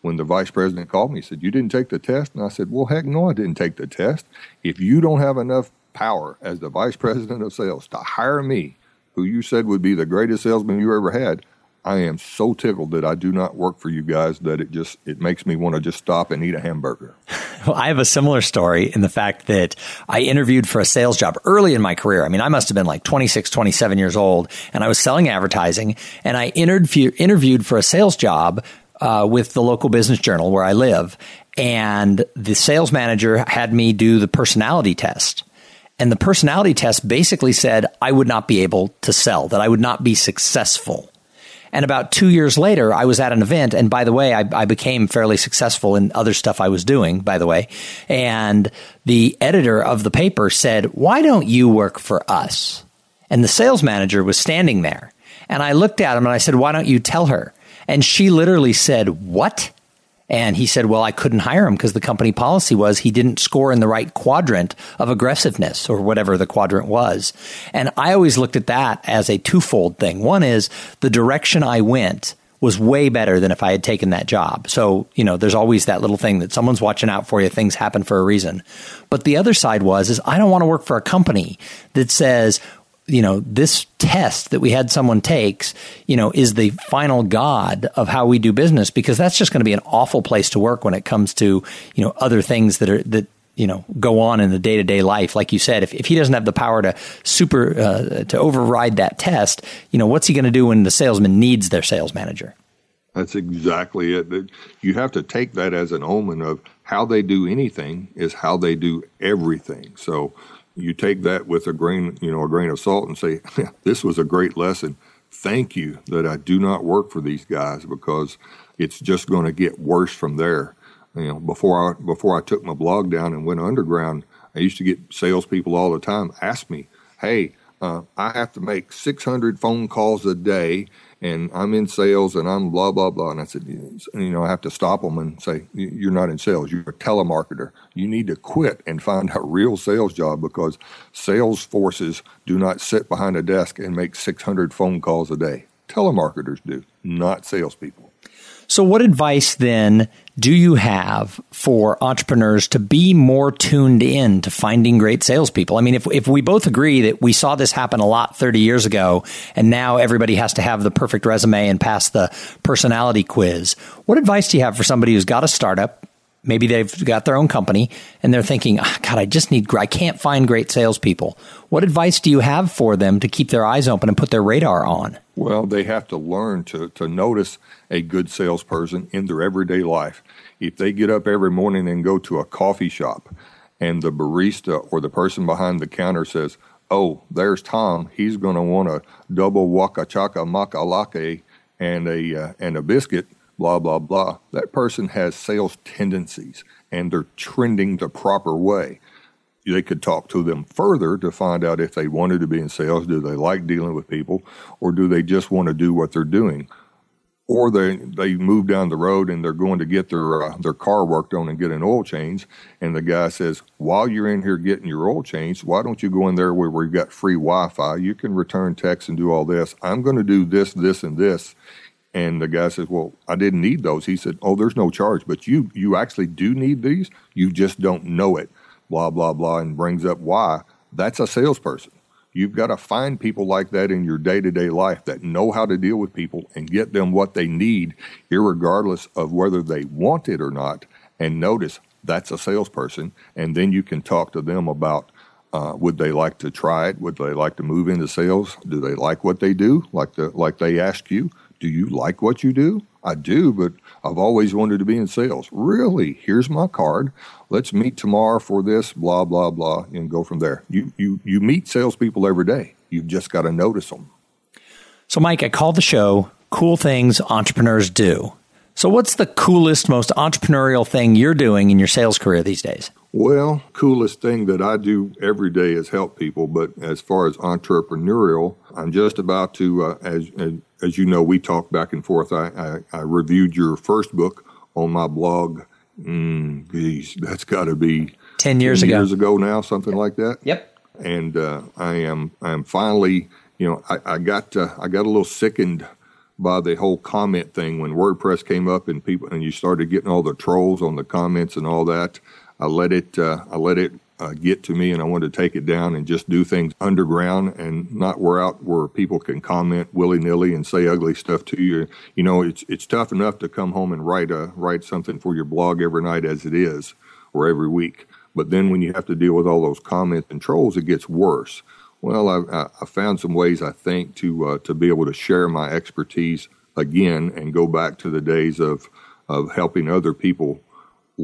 when the vice president called me. He said, You didn't take the test? And I said, Well, heck no, I didn't take the test. If you don't have enough power as the vice president of sales to hire me, who you said would be the greatest salesman you ever had, I am so tickled that I do not work for you guys that it just it makes me want to just stop and eat a hamburger. *laughs* Well, I have a similar story in the fact that I interviewed for a sales job early in my career. I mean, I must have been like 26, 27 years old and I was selling advertising and I interviewed for a sales job uh, with the local business journal where I live. And the sales manager had me do the personality test. And the personality test basically said I would not be able to sell, that I would not be successful. And about two years later, I was at an event. And by the way, I, I, became fairly successful in other stuff I was doing, by the way. And the editor of the paper said, Why don't you work for us? And the sales manager was standing there. And I looked at him and I said, Why don't you tell her? And she literally said, What? And he said, well, I couldn't hire him because the company policy was he didn't score in the right quadrant of aggressiveness or whatever the quadrant was. And I always looked at that as a twofold thing. One is the direction I went was way better than if I had taken that job. So, you know, there's always that little thing that someone's watching out for you. Things happen for a reason. But the other side was, is I don't want to work for a company that says, you know, this test that we had someone takes, you know, is the final god of how we do business because that's just going to be an awful place to work when it comes to, you know, other things that are, that, you know, go on in the day to day life. Like you said, if, if he doesn't have the power to super, uh, to override that test, you know, what's he going to do when the salesman needs their sales manager? That's exactly it. You have to take that as an omen of how they do anything is how they do everything. So, you take that with a grain, you know, a grain of salt and say, *laughs* this was a great lesson. Thank you that I do not work for these guys because it's just going to get worse from there. You know, before I before I took my blog down and went underground, I used to get salespeople all the time ask me, "Hey, uh, I have to make 600 phone calls a day and I'm in sales and I'm blah, blah, blah. And I said, you know, I have to stop them and say, you're not in sales. You're a telemarketer. You need to quit and find a real sales job because sales forces do not sit behind a desk and make 600 phone calls a day. Telemarketers do, not salespeople. So, what advice then do you have for entrepreneurs to be more tuned in to finding great salespeople? I mean, if, if we both agree that we saw this happen a lot 30 years ago, and now everybody has to have the perfect resume and pass the personality quiz, what advice do you have for somebody who's got a startup? Maybe they've got their own company and they're thinking, oh, God, I just need, I can't find great salespeople. What advice do you have for them to keep their eyes open and put their radar on? Well, they have to learn to, to notice a good salesperson in their everyday life. If they get up every morning and go to a coffee shop and the barista or the person behind the counter says, Oh, there's Tom. He's going to want a double waka chaka maka latte and a, uh, and a biscuit blah, blah, blah. That person has sales tendencies and they're trending the proper way. They could talk to them further to find out if they wanted to be in sales. Do they like dealing with people or do they just want to do what they're doing? Or they, they move down the road and they're going to get their, uh, their car worked on and get an oil change. And the guy says, while you're in here getting your oil change, why don't you go in there where we've got free Wi Fi? You can return texts and do all this. I'm going to do this, this, and this and the guy says, "Well, I didn't need those." He said, "Oh, there's no charge, but you you actually do need these. You just don't know it." Blah blah blah, and brings up why. That's a salesperson. You've got to find people like that in your day to day life that know how to deal with people and get them what they need, regardless of whether they want it or not. And notice that's a salesperson, and then you can talk to them about uh, would they like to try it? Would they like to move into sales? Do they like what they do? Like the like they ask you? Do you like what you do? I do, but I've always wanted to be in sales. Really? Here's my card. Let's meet tomorrow for this, blah, blah, blah, and go from there. You, you, you meet salespeople every day. You've just got to notice them. So, Mike, I called the show Cool Things Entrepreneurs Do. So, what's the coolest, most entrepreneurial thing you're doing in your sales career these days? Well, coolest thing that I do every day is help people. But as far as entrepreneurial, I'm just about to, uh, as, as as you know, we talked back and forth. I, I, I reviewed your first book on my blog. Mm, geez, that's got to be 10 years 10 ago. Years ago now, something like that. Yep. And uh, I am I am finally, you know, I, I got uh, I got a little sickened by the whole comment thing when WordPress came up and people and you started getting all the trolls on the comments and all that. I let it uh, I let it uh, get to me and I wanted to take it down and just do things underground and not where out where people can comment willy nilly and say ugly stuff to you. You know, it's it's tough enough to come home and write a write something for your blog every night as it is or every week. But then when you have to deal with all those comments and trolls, it gets worse. Well, I, I found some ways I think to uh, to be able to share my expertise again and go back to the days of of helping other people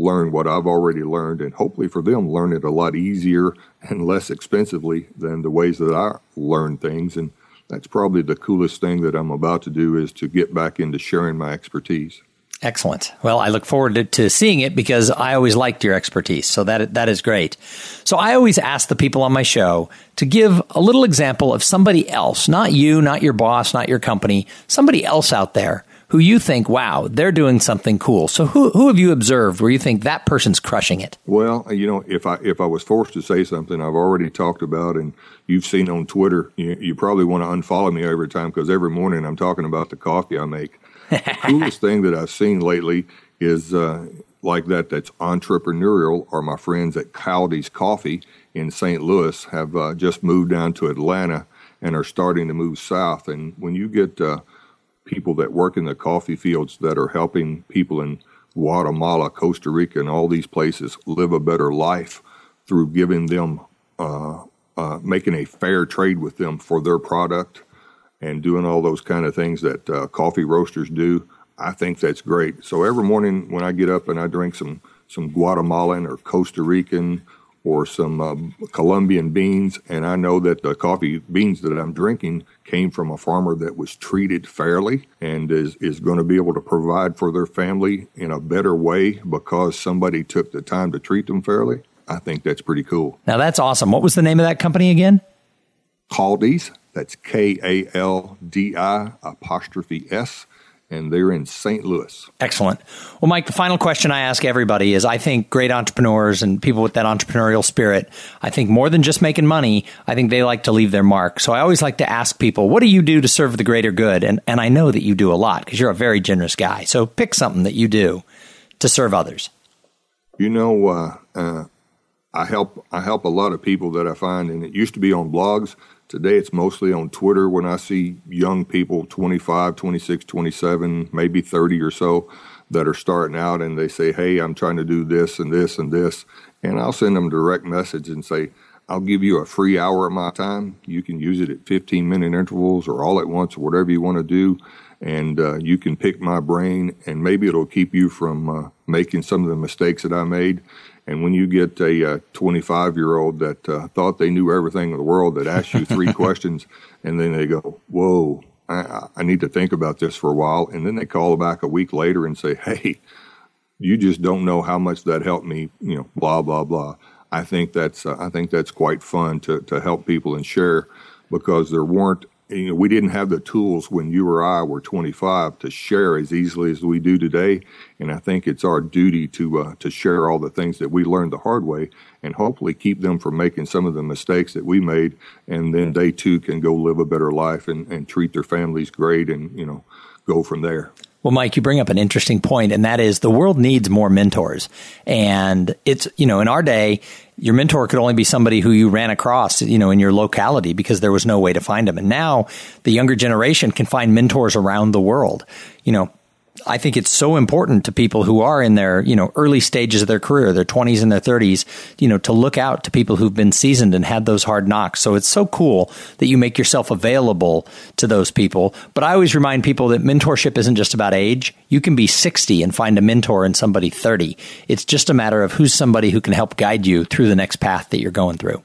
learn what I've already learned and hopefully for them learn it a lot easier and less expensively than the ways that I learn things. And that's probably the coolest thing that I'm about to do is to get back into sharing my expertise. Excellent. Well, I look forward to, to, seeing it because I always liked your expertise. So that that is great. So I always ask the people on my show to give a little example of somebody else, not you, not your boss, not your company, somebody else out there who you think, wow, they're doing something cool. So who who have you observed where you think that person's crushing it? Well, you know, if I if I was forced to say something I've already talked about and you've seen on Twitter, you, you probably want to unfollow me every time because every morning I'm talking about the coffee I make. the *laughs* coolest thing that I've seen lately is uh, like that that's entrepreneurial are my friends at Kaldi's Coffee in St. Louis have uh, just moved down to Atlanta and are starting to move south. And when you get uh, people that work in the coffee fields that are helping people in Guatemala, Costa Rica, and all these places live a better life through giving them, uh, uh, making a fair trade with them for their product and doing all those kind of things that uh, coffee roasters do. I think that's great. So every morning when I get up and I drink some some Guatemalan or Costa Rican or some uh, Colombian beans, and I know that the coffee beans that I'm drinking came from a farmer that was treated fairly and is, is going to be able to provide for their family in a better way because somebody took the time to treat them fairly. I think that's pretty cool. Now that's awesome. What was the name of that company again? Kaldi's. That's K A L D I apostrophe S and they're in St. Louis. Excellent. Well, Mike, the final question I ask everybody is I think great entrepreneurs and people with that entrepreneurial spirit, I think more than just making money, I think they like to leave their mark. So I always like to ask people, what do you do to serve the greater good? And, and I know that you do a lot because you're a very generous guy. So pick something that you do to serve others. You know, uh, uh, I help I help a lot of people that I find, and it used to be on blogs. Today it's mostly on Twitter when I see young people, 25, 26, 27, maybe 30 or so, that are starting out and they say, Hey, I'm trying to do this and this and this. And I'll send them a direct message and say, I'll give you a free hour of my time. You can use it at 15 minute intervals or all at once or whatever you want to do. And uh, you can pick my brain, and maybe it'll keep you from uh, making some of the mistakes that I made. And when you get a 25 uh, year old that uh, thought they knew everything in the world that asks you three *laughs* questions, and then they go, Whoa, I, I need to think about this for a while. And then they call back a week later and say, Hey, you just don't know how much that helped me, you know, blah, blah, blah. I think that's uh, I think that's quite fun to to help people and share because there weren't you know we didn't have the tools when you or I were 25 to share as easily as we do today and I think it's our duty to uh, to share all the things that we learned the hard way and hopefully keep them from making some of the mistakes that we made and then they too can go live a better life and, and treat their families great and you know go from there. Well, Mike, you bring up an interesting point, and that is the world needs more mentors. And it's, you know, in our day, your mentor could only be somebody who you ran across, you know, in your locality because there was no way to find them. And now the younger generation can find mentors around the world. You know, I think it's so important to people who are in their, you know, early stages of their career, their 20s and their 30s, you know, to look out to people who've been seasoned and had those hard knocks. So it's so cool that you make yourself available to those people. But I always remind people that mentorship isn't just about age. You can be 60 and find a mentor in somebody 30. It's just a matter of who's somebody who can help guide you through the next path that you're going through.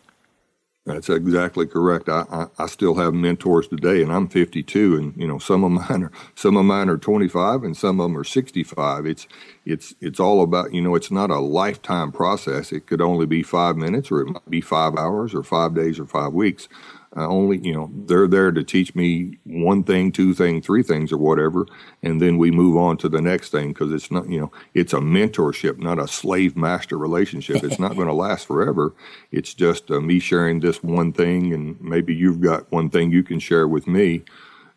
That's exactly correct. I, I, I, still have mentors today, and I'm 52, and you know some of *laughs* mine are some of mine are 25, and some of them are 65. It's it's it's all about you know it's not a lifetime process. It could only be five minutes, or it might be five hours, or five days, or five weeks. I only, you know, they're there to teach me one thing, two things, three things, or whatever, and then we move on to the next thing because it's not, you know, it's a mentorship, not a slave master relationship. It's not going to last forever. It's just uh, me sharing this one thing, and maybe you've got one thing you can share with me,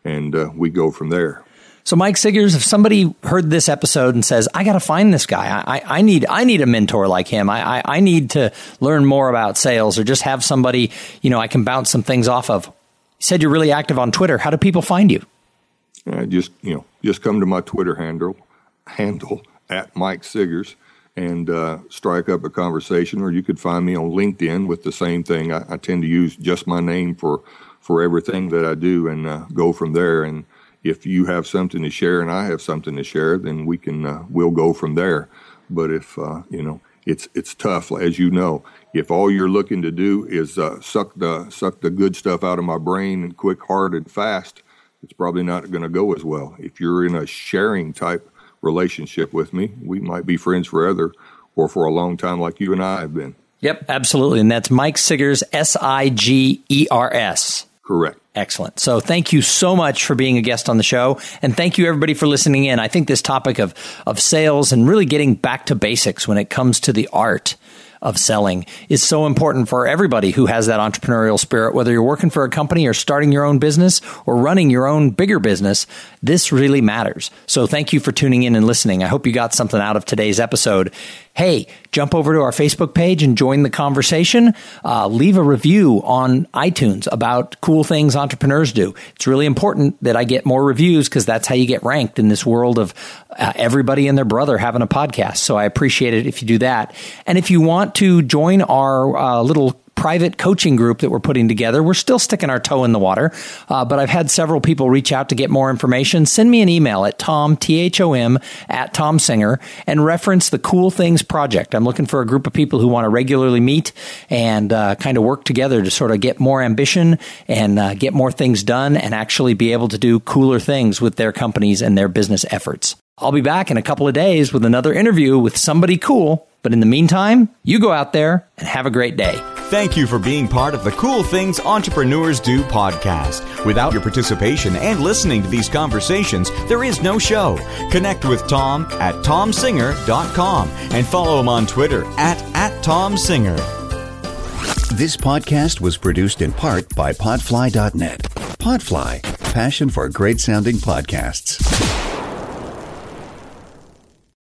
and uh, we go from there. So, Mike Sigers, if somebody heard this episode and says, "I got to find this guy. I, I, need I need a mentor like him. I, I, I need to learn more about sales, or just have somebody you know I can bounce some things off of." You said you're really active on Twitter. How do people find you? Uh, just you know, just come to my Twitter handle handle at Mike Sigers and uh, strike up a conversation, or you could find me on LinkedIn with the same thing. I, I tend to use just my name for for everything that I do, and uh, go from there. And if you have something to share and I have something to share, then we can uh, we'll go from there. But if uh, you know, it's it's tough, as you know. If all you're looking to do is uh, suck the suck the good stuff out of my brain and quick, hard, and fast, it's probably not going to go as well. If you're in a sharing type relationship with me, we might be friends forever or for a long time, like you and I have been. Yep, absolutely, and that's Mike Sigers, S I G E R S. Correct. Excellent. So thank you so much for being a guest on the show. And thank you everybody for listening in. I think this topic of, of sales and really getting back to basics when it comes to the art of selling is so important for everybody who has that entrepreneurial spirit, whether you're working for a company or starting your own business or running your own bigger business. This really matters. So thank you for tuning in and listening. I hope you got something out of today's episode hey, jump over to our Facebook page and join the conversation. Uh, leave a review on iTunes about cool things entrepreneurs do. It's really important that I get more reviews because that's how you get ranked in this world of uh, everybody and their brother having a podcast. So I appreciate it if you do that. And if you want to join our uh, little private coaching group that we're putting together. We're still sticking our toe in the water, uh, but I've had several people reach out to get more information. Send me an email at thom, T-H-O-M, at Thom Singer and reference the Cool Things Project. I'm looking for a group of people who want to regularly meet and uh, kind of work together to sort of get more ambition and uh, get more things done and actually be able to do cooler things with their companies and their business efforts. I'll be back in a couple of days with another interview with somebody cool. But in the meantime, you go out there and have a great day. Thank you for being part of the Cool Things Entrepreneurs Do podcast. Without your participation and listening to these conversations, there is no show. Connect with Thom at thomsinger.com and follow him on Twitter at, at thomsinger. This podcast was produced in part by Podfly.net. Podfly, passion for great sounding podcasts.